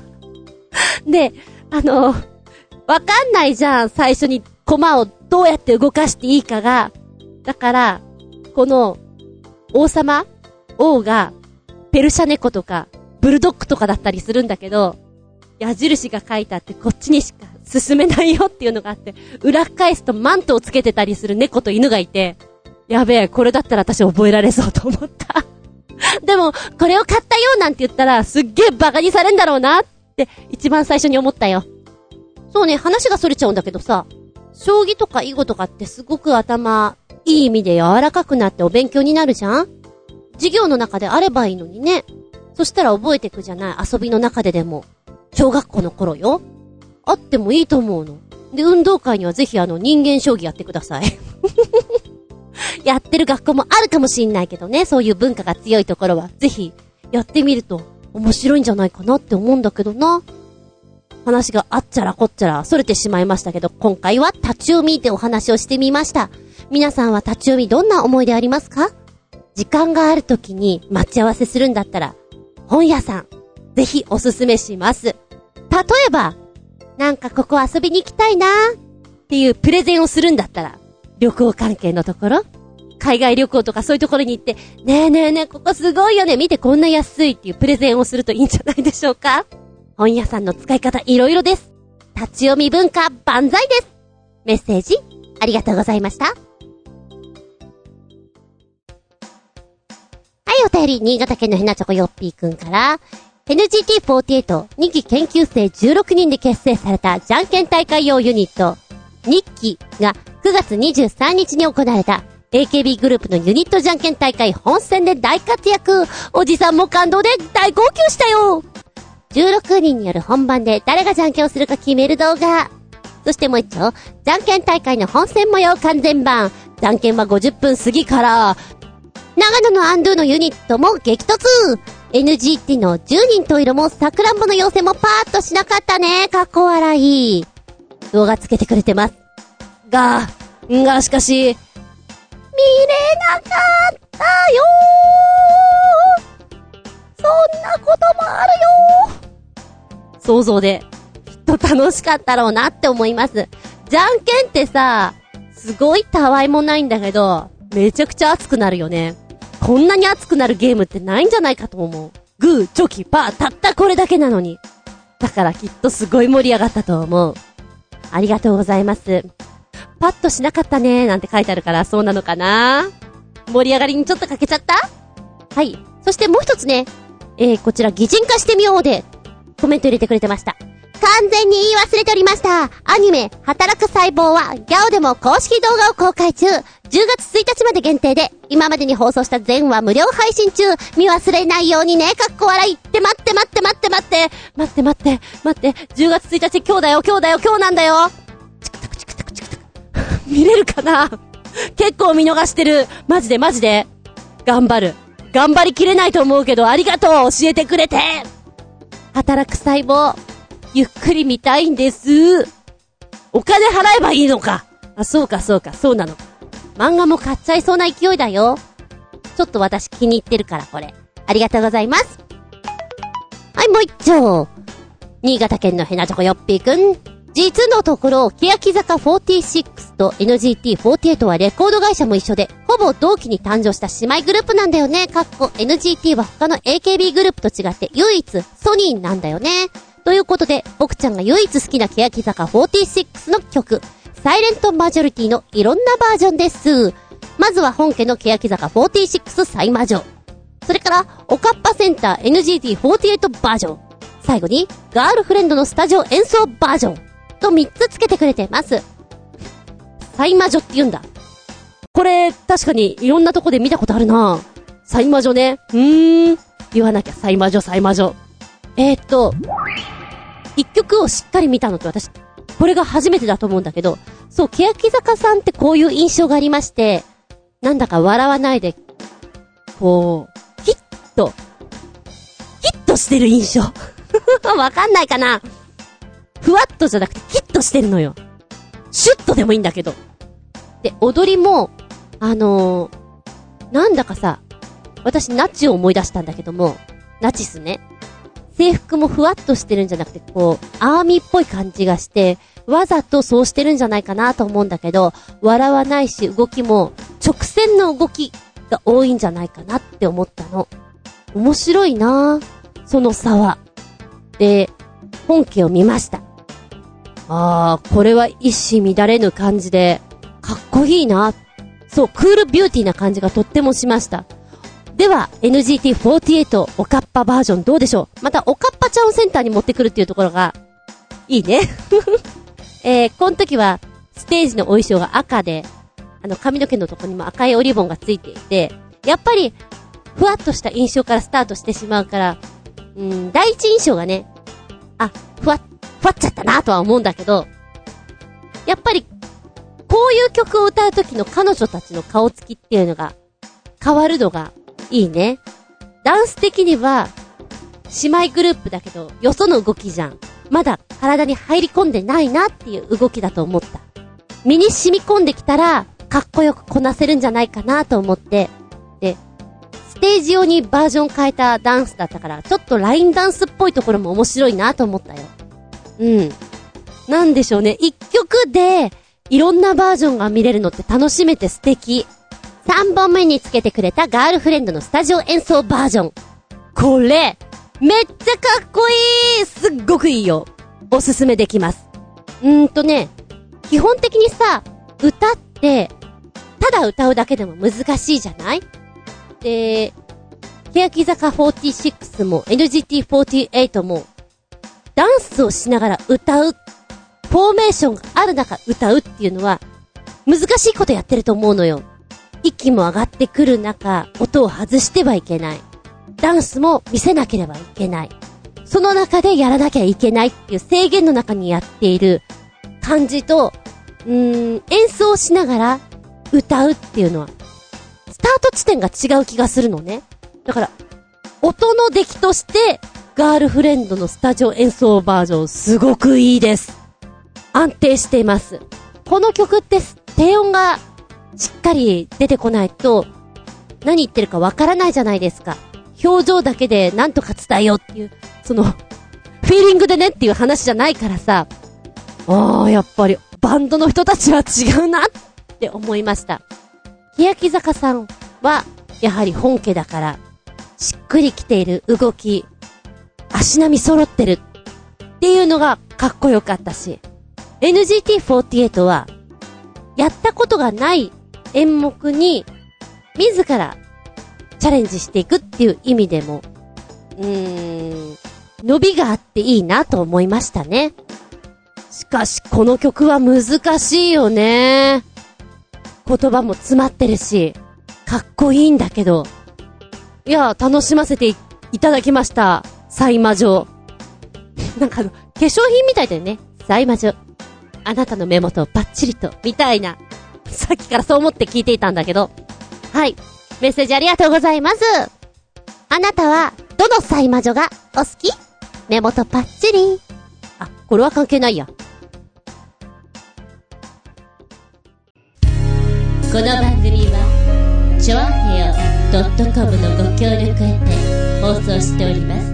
で、あの、わかんないじゃん、最初に駒をどうやって動かしていいかが。だから、この、王様？王が、ペルシャ猫とか、ブルドッグとかだったりするんだけど、矢印が書いてあってこっちにしか進めないよっていうのがあって、裏返すとマントをつけてたりする猫と犬がいて、やべえ、これだったら私覚えられそうと思った。でも、これを買ったよなんて言ったら、すっげえバカにされんだろうなって、一番最初に思ったよ。そうね、話が逸れちゃうんだけどさ、将棋とか囲碁とかってすごく頭、いい意味で柔らかくなってお勉強になるじゃん？授業の中であればいいのにね。そしたら覚えていくじゃない？遊びの中ででも。小学校の頃よ。あってもいいと思うの。で、運動会にはぜひあの人間将棋やってください。やってる学校もあるかもしんないけどね、そういう文化が強いところは、ぜひ、やってみると、面白いんじゃないかなって思うんだけどな。話があっちゃらこっちゃら、逸れてしまいましたけど、今回は立ち読みってお話をしてみました。皆さんは立ち読みどんな思い出ありますか？時間がある時に待ち合わせするんだったら、本屋さん、ぜひおすすめします。例えば、なんかここ遊びに行きたいなっていうプレゼンをするんだったら、旅行関係のところ海外旅行とかそういうところに行って、ねえねえねえ、ここすごいよね見てこんな安いっていうプレゼンをするといいんじゃないでしょうか本屋さんの使い方いろいろです。立ち読み文化万歳ですメッセージ、ありがとうございました。はい、お便り、新潟県のひなちょこよっぴーくんから、NGT48 2期研究生16人で結成されたじゃんけん大会用ユニット、日記が9月23日に行われた AKB グループのユニットじゃんけん大会本戦で大活躍おじさんも感動で大号泣したよ !16 人による本番で誰がじゃんけんをするか決める動画。そしてもう一丁、じゃんけん大会の本戦模様完全版。じゃんけんは50分過ぎから、長野のアンドゥのユニットも激突 NGT の10人と色もさくらんぼの妖精もパーッとしなかったね。かっこ笑い。動画つけてくれてます。が、が、しかし、見れなかったよそんなこともあるよ想像で、きっと楽しかったろうなって思います。じゃんけんってさ、すごいたわいもないんだけど、めちゃくちゃ熱くなるよね。こんなに熱くなるゲームってないんじゃないかと思う。グー、チョキ、パー、たったこれだけなのに。だからきっとすごい盛り上がったと思う。ありがとうございます。パッとしなかったねなんて書いてあるからそうなのかな？盛り上がりにちょっとかけちゃった？はい。そしてもう一つね、えー、こちら擬人化してみようで、コメント入れてくれてました。完全に言い忘れておりました。アニメ、働く細胞は、ギャオでも公式動画を公開中。10月1日まで限定で、今までに放送した全話無料配信中。見忘れないようにね、かっこ笑い。って待って待って待って待って。待って待って、待って、10月1日今日だよ、今日だよ、今日なんだよ見れるかな？結構見逃してる。マジでマジで。頑張る。頑張りきれないと思うけど、ありがとう教えてくれて働く細胞、ゆっくり見たいんです。お金払えばいいのか。あ、そうかそうか、そうなの。漫画も買っちゃいそうな勢いだよ。ちょっと私気に入ってるから、これ。ありがとうございます。はい、もう一丁。新潟県のヘナチョコヨッピーくん。実のところ、欅坂46と NGT48 はレコード会社も一緒で、ほぼ同期に誕生した姉妹グループなんだよね。かっこ NGT は他の AKB グループと違って唯一ソニーなんだよね。ということで、僕ちゃんが唯一好きな欅坂46の曲、サイレントマジョリティのいろんなバージョンです。まずは本家の欅坂46サイマジョ。それから、おかっぱセンター NGT48 バージョン。最後に、ガールフレンドのスタジオ演奏バージョン。と3つつけてくれてます。サイマジョって言うんだ。これ、確かにいろんなとこで見たことあるなサイマジョね。うーん。言わなきゃ、サイマジョ、サイマジョ。えー、っと、一曲をしっかり見たのって私、これが初めてだと思うんだけど、そう、欅坂さんってこういう印象がありまして、なんだか笑わないで、こう、ヒット、ヒットしてる印象。わかんないかなふわっとじゃなくてヒットしてるのよ。シュッとでもいいんだけど。で、踊りも、あのー、なんだかさ、私ナチを思い出したんだけども、ナチスね。制服もふわっとしてるんじゃなくて、こう、アーミーっぽい感じがして、わざとそうしてるんじゃないかなと思うんだけど、笑わないし、動きも、直線の動きが多いんじゃないかなって思ったの。面白いなぁその差は。で、本家を見ました。あー、これは一糸乱れぬ感じで、かっこいいな。そう、クールビューティーな感じがとってもしました。では、NGT48 おかっぱバージョンどうでしょう？また、おかっぱちゃんをセンターに持ってくるっていうところが、いいね。えー、この時は、ステージのお衣装が赤で、あの、髪の毛のとこにも赤いおリボンがついていて、やっぱり、ふわっとした印象からスタートしてしまうから、うん、第一印象がね、あ、ふわっ、ふわっちゃったなとは思うんだけど、やっぱり、こういう曲を歌う時の彼女たちの顔つきっていうのが、変わるのが、いいね。ダンス的には、姉妹グループだけど、よその動きじゃん。まだ体に入り込んでないなっていう動きだと思った。身に染み込んできたら、かっこよくこなせるんじゃないかなと思って、で、ステージ用にバージョン変えたダンスだったから、ちょっとラインダンスっぽいところも面白いなと思ったよ。うん。なんでしょうね。一曲で、いろんなバージョンが見れるのって楽しめて素敵。3本目につけてくれたガールフレンドのスタジオ演奏バージョン。これ、めっちゃかっこいいすっごくいいよ。おすすめできます。うーんとね、基本的にさ、歌って、ただ歌うだけでも難しいじゃない？で、欅坂46も NGT48 も、ダンスをしながら歌う、フォーメーションがある中歌うっていうのは、難しいことやってると思うのよ。息も上がってくる中、音を外してはいけない。ダンスも見せなければいけない。その中でやらなきゃいけないっていう制限の中にやっている感じと、うーん、演奏しながら歌うっていうのは、スタート地点が違う気がするのね。だから、音の出来として、ガールフレンドのスタジオ演奏バージョン、すごくいいです。安定しています。この曲って、低音がしっかり出てこないと、何言ってるかわからないじゃないですか。表情だけで何とか伝えようっていう、その、フィーリングでねっていう話じゃないからさ、ああ、やっぱり、バンドの人たちは違うなって思いました。欅坂さんは、やはり本家だから、しっくりきている動き、足並み揃ってるっていうのがかっこよかったし、NGT48 は、やったことがない演目に、自らチャレンジしていくっていう意味でも、うーん、伸びがあっていいなと思いましたね。しかし、この曲は難しいよね。言葉も詰まってるし、かっこいいんだけど。いや、楽しませていただきました。サイマ女。なんかあの、化粧品みたいだよね。サイマ女。あなたの目元をバッチリと、みたいな。さっきからそう思って聞いていたんだけど。はい。メッセージありがとうございます。あなたは、どのサイマ女がお好き？目元パッチリ。あ、これは関係ないや。この番組はチョアヘオ .com のご協力へて放送しております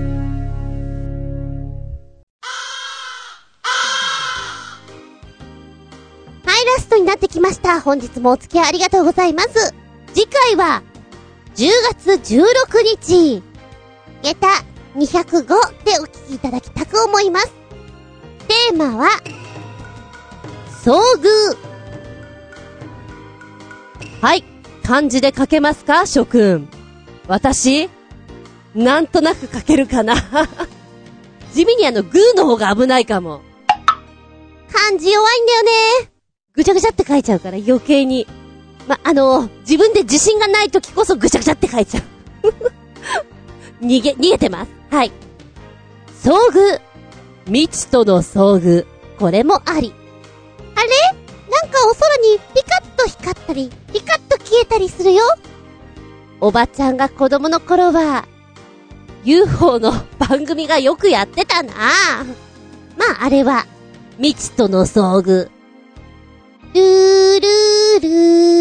なってきました。本日もお付き合いありがとうございます。次回は、10月16日、下駄205でお聞きいただきたく思います。テーマは、遭遇。はい。漢字で書けますか諸君。私なんとなく書けるかな 地味にあの、グーの方が危ないかも。漢字弱いんだよね。ぐちゃぐちゃって書いちゃうから余計に。ま、あの、自分で自信がない時こそぐちゃぐちゃって書いちゃう。逃げ、逃げてます。はい。遭遇。未知との遭遇。これもあり。あれ？なんかお空にピカッと光ったり、ピカッと消えたりするよ。おばちゃんが子供の頃は、UFO の番組がよくやってたなまあ、あれは、未知との遭遇。ルールール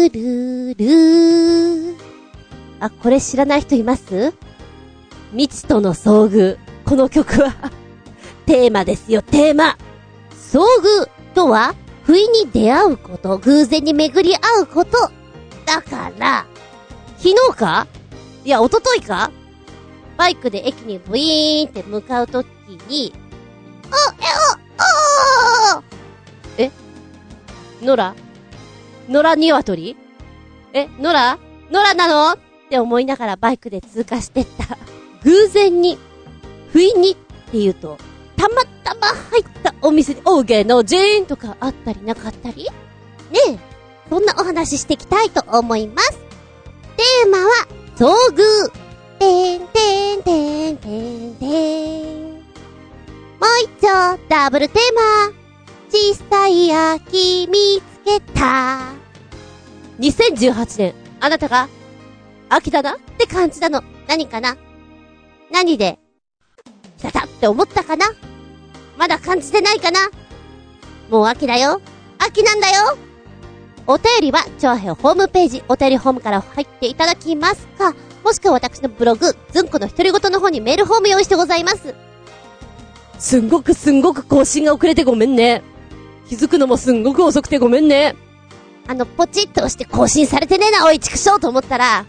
ールール。あ、これ知らない人います？未知との遭遇。この曲は、テーマですよ、テーマ。遭遇とは、不意に出会うこと、偶然に巡り合うこと。だから、昨日か？いや、一昨日か？バイクで駅にブイーンって向かうときに、あ、え、お、おー野良？野良鶏？え、野良？野良なの？って思いながらバイクで通過してった。偶然に、不意にって言うと、たまたま入ったお店に、お芸能人とかあったりなかったり？ねえ、そんなお話ししていきたいと思います。テーマは、遭遇。てんてんてんてんてん。もう一丁、ダブルテーマ。小さい秋見つけた。2018年、あなたが、秋だなって感じたの。何かな？何で、来たたって思ったかな？まだ感じてないかな？もう秋だよ。秋なんだよ。お便りは、チョアヘオホームページ、お便りホームから入っていただきますか、もしくは私のブログ、ズンコの独り言の方にメールフォーム用意してございます。すんごくすんごく更新が遅れてごめんね。気づくのもすんごく遅くてごめんね。あの、ポチッと押して更新されてねえな、おい、畜生と思ったら、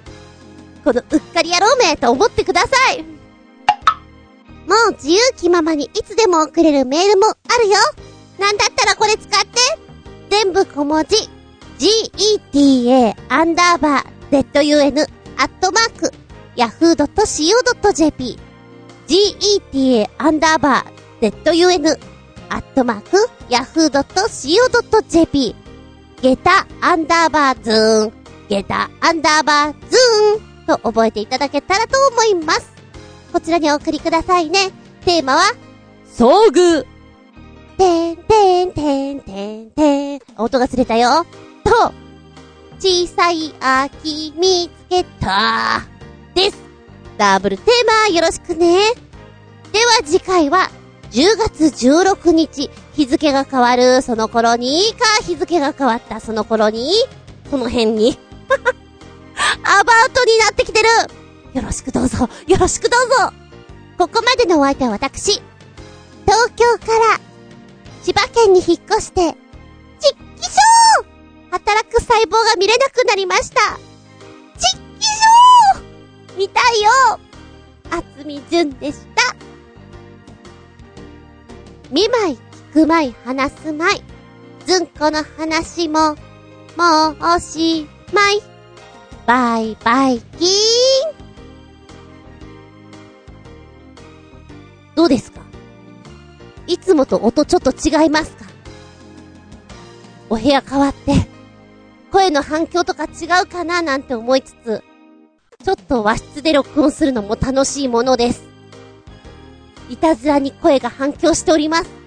このうっかり野郎めと思ってください。もう自由気ままにいつでも送れるメールもあるよ。なんだったらこれ使って。全部小文字。geta アンダーバー zun アットマーク yahoo.co.jp geta アンダーバー zun アットマーク yahoo.co.jp ゲタアンダーバーズーン、ゲタアンダーバーズーンと覚えていただけたらと思います。こちらにお送りくださいね。テーマは、遭遇。てんてんてんてんてん。音がずれたよ。と、小さい秋見つけた。です。ダブルテーマよろしくね。では次回は、10月16日、日付が変わるその頃に、か、日付が変わったその頃に、この辺に、アバウトになってきてる。よろしくどうぞ、よろしくどうぞ。ここまでのお相手は私、東京から、千葉県に引っ越して、ちっきしょー!働く細胞が見れなくなりました。ちっきしょー!見たいよ!あつみじゅんでした。見舞い、聞く舞い、話す舞い。ずんこの話も、もうおしまい。バイバイキーン。どうですか？いつもと音ちょっと違いますか？お部屋変わって、声の反響とか違うかな？なんて思いつつ、ちょっと和室で録音するのも楽しいものです。いたずらに声が反響しております。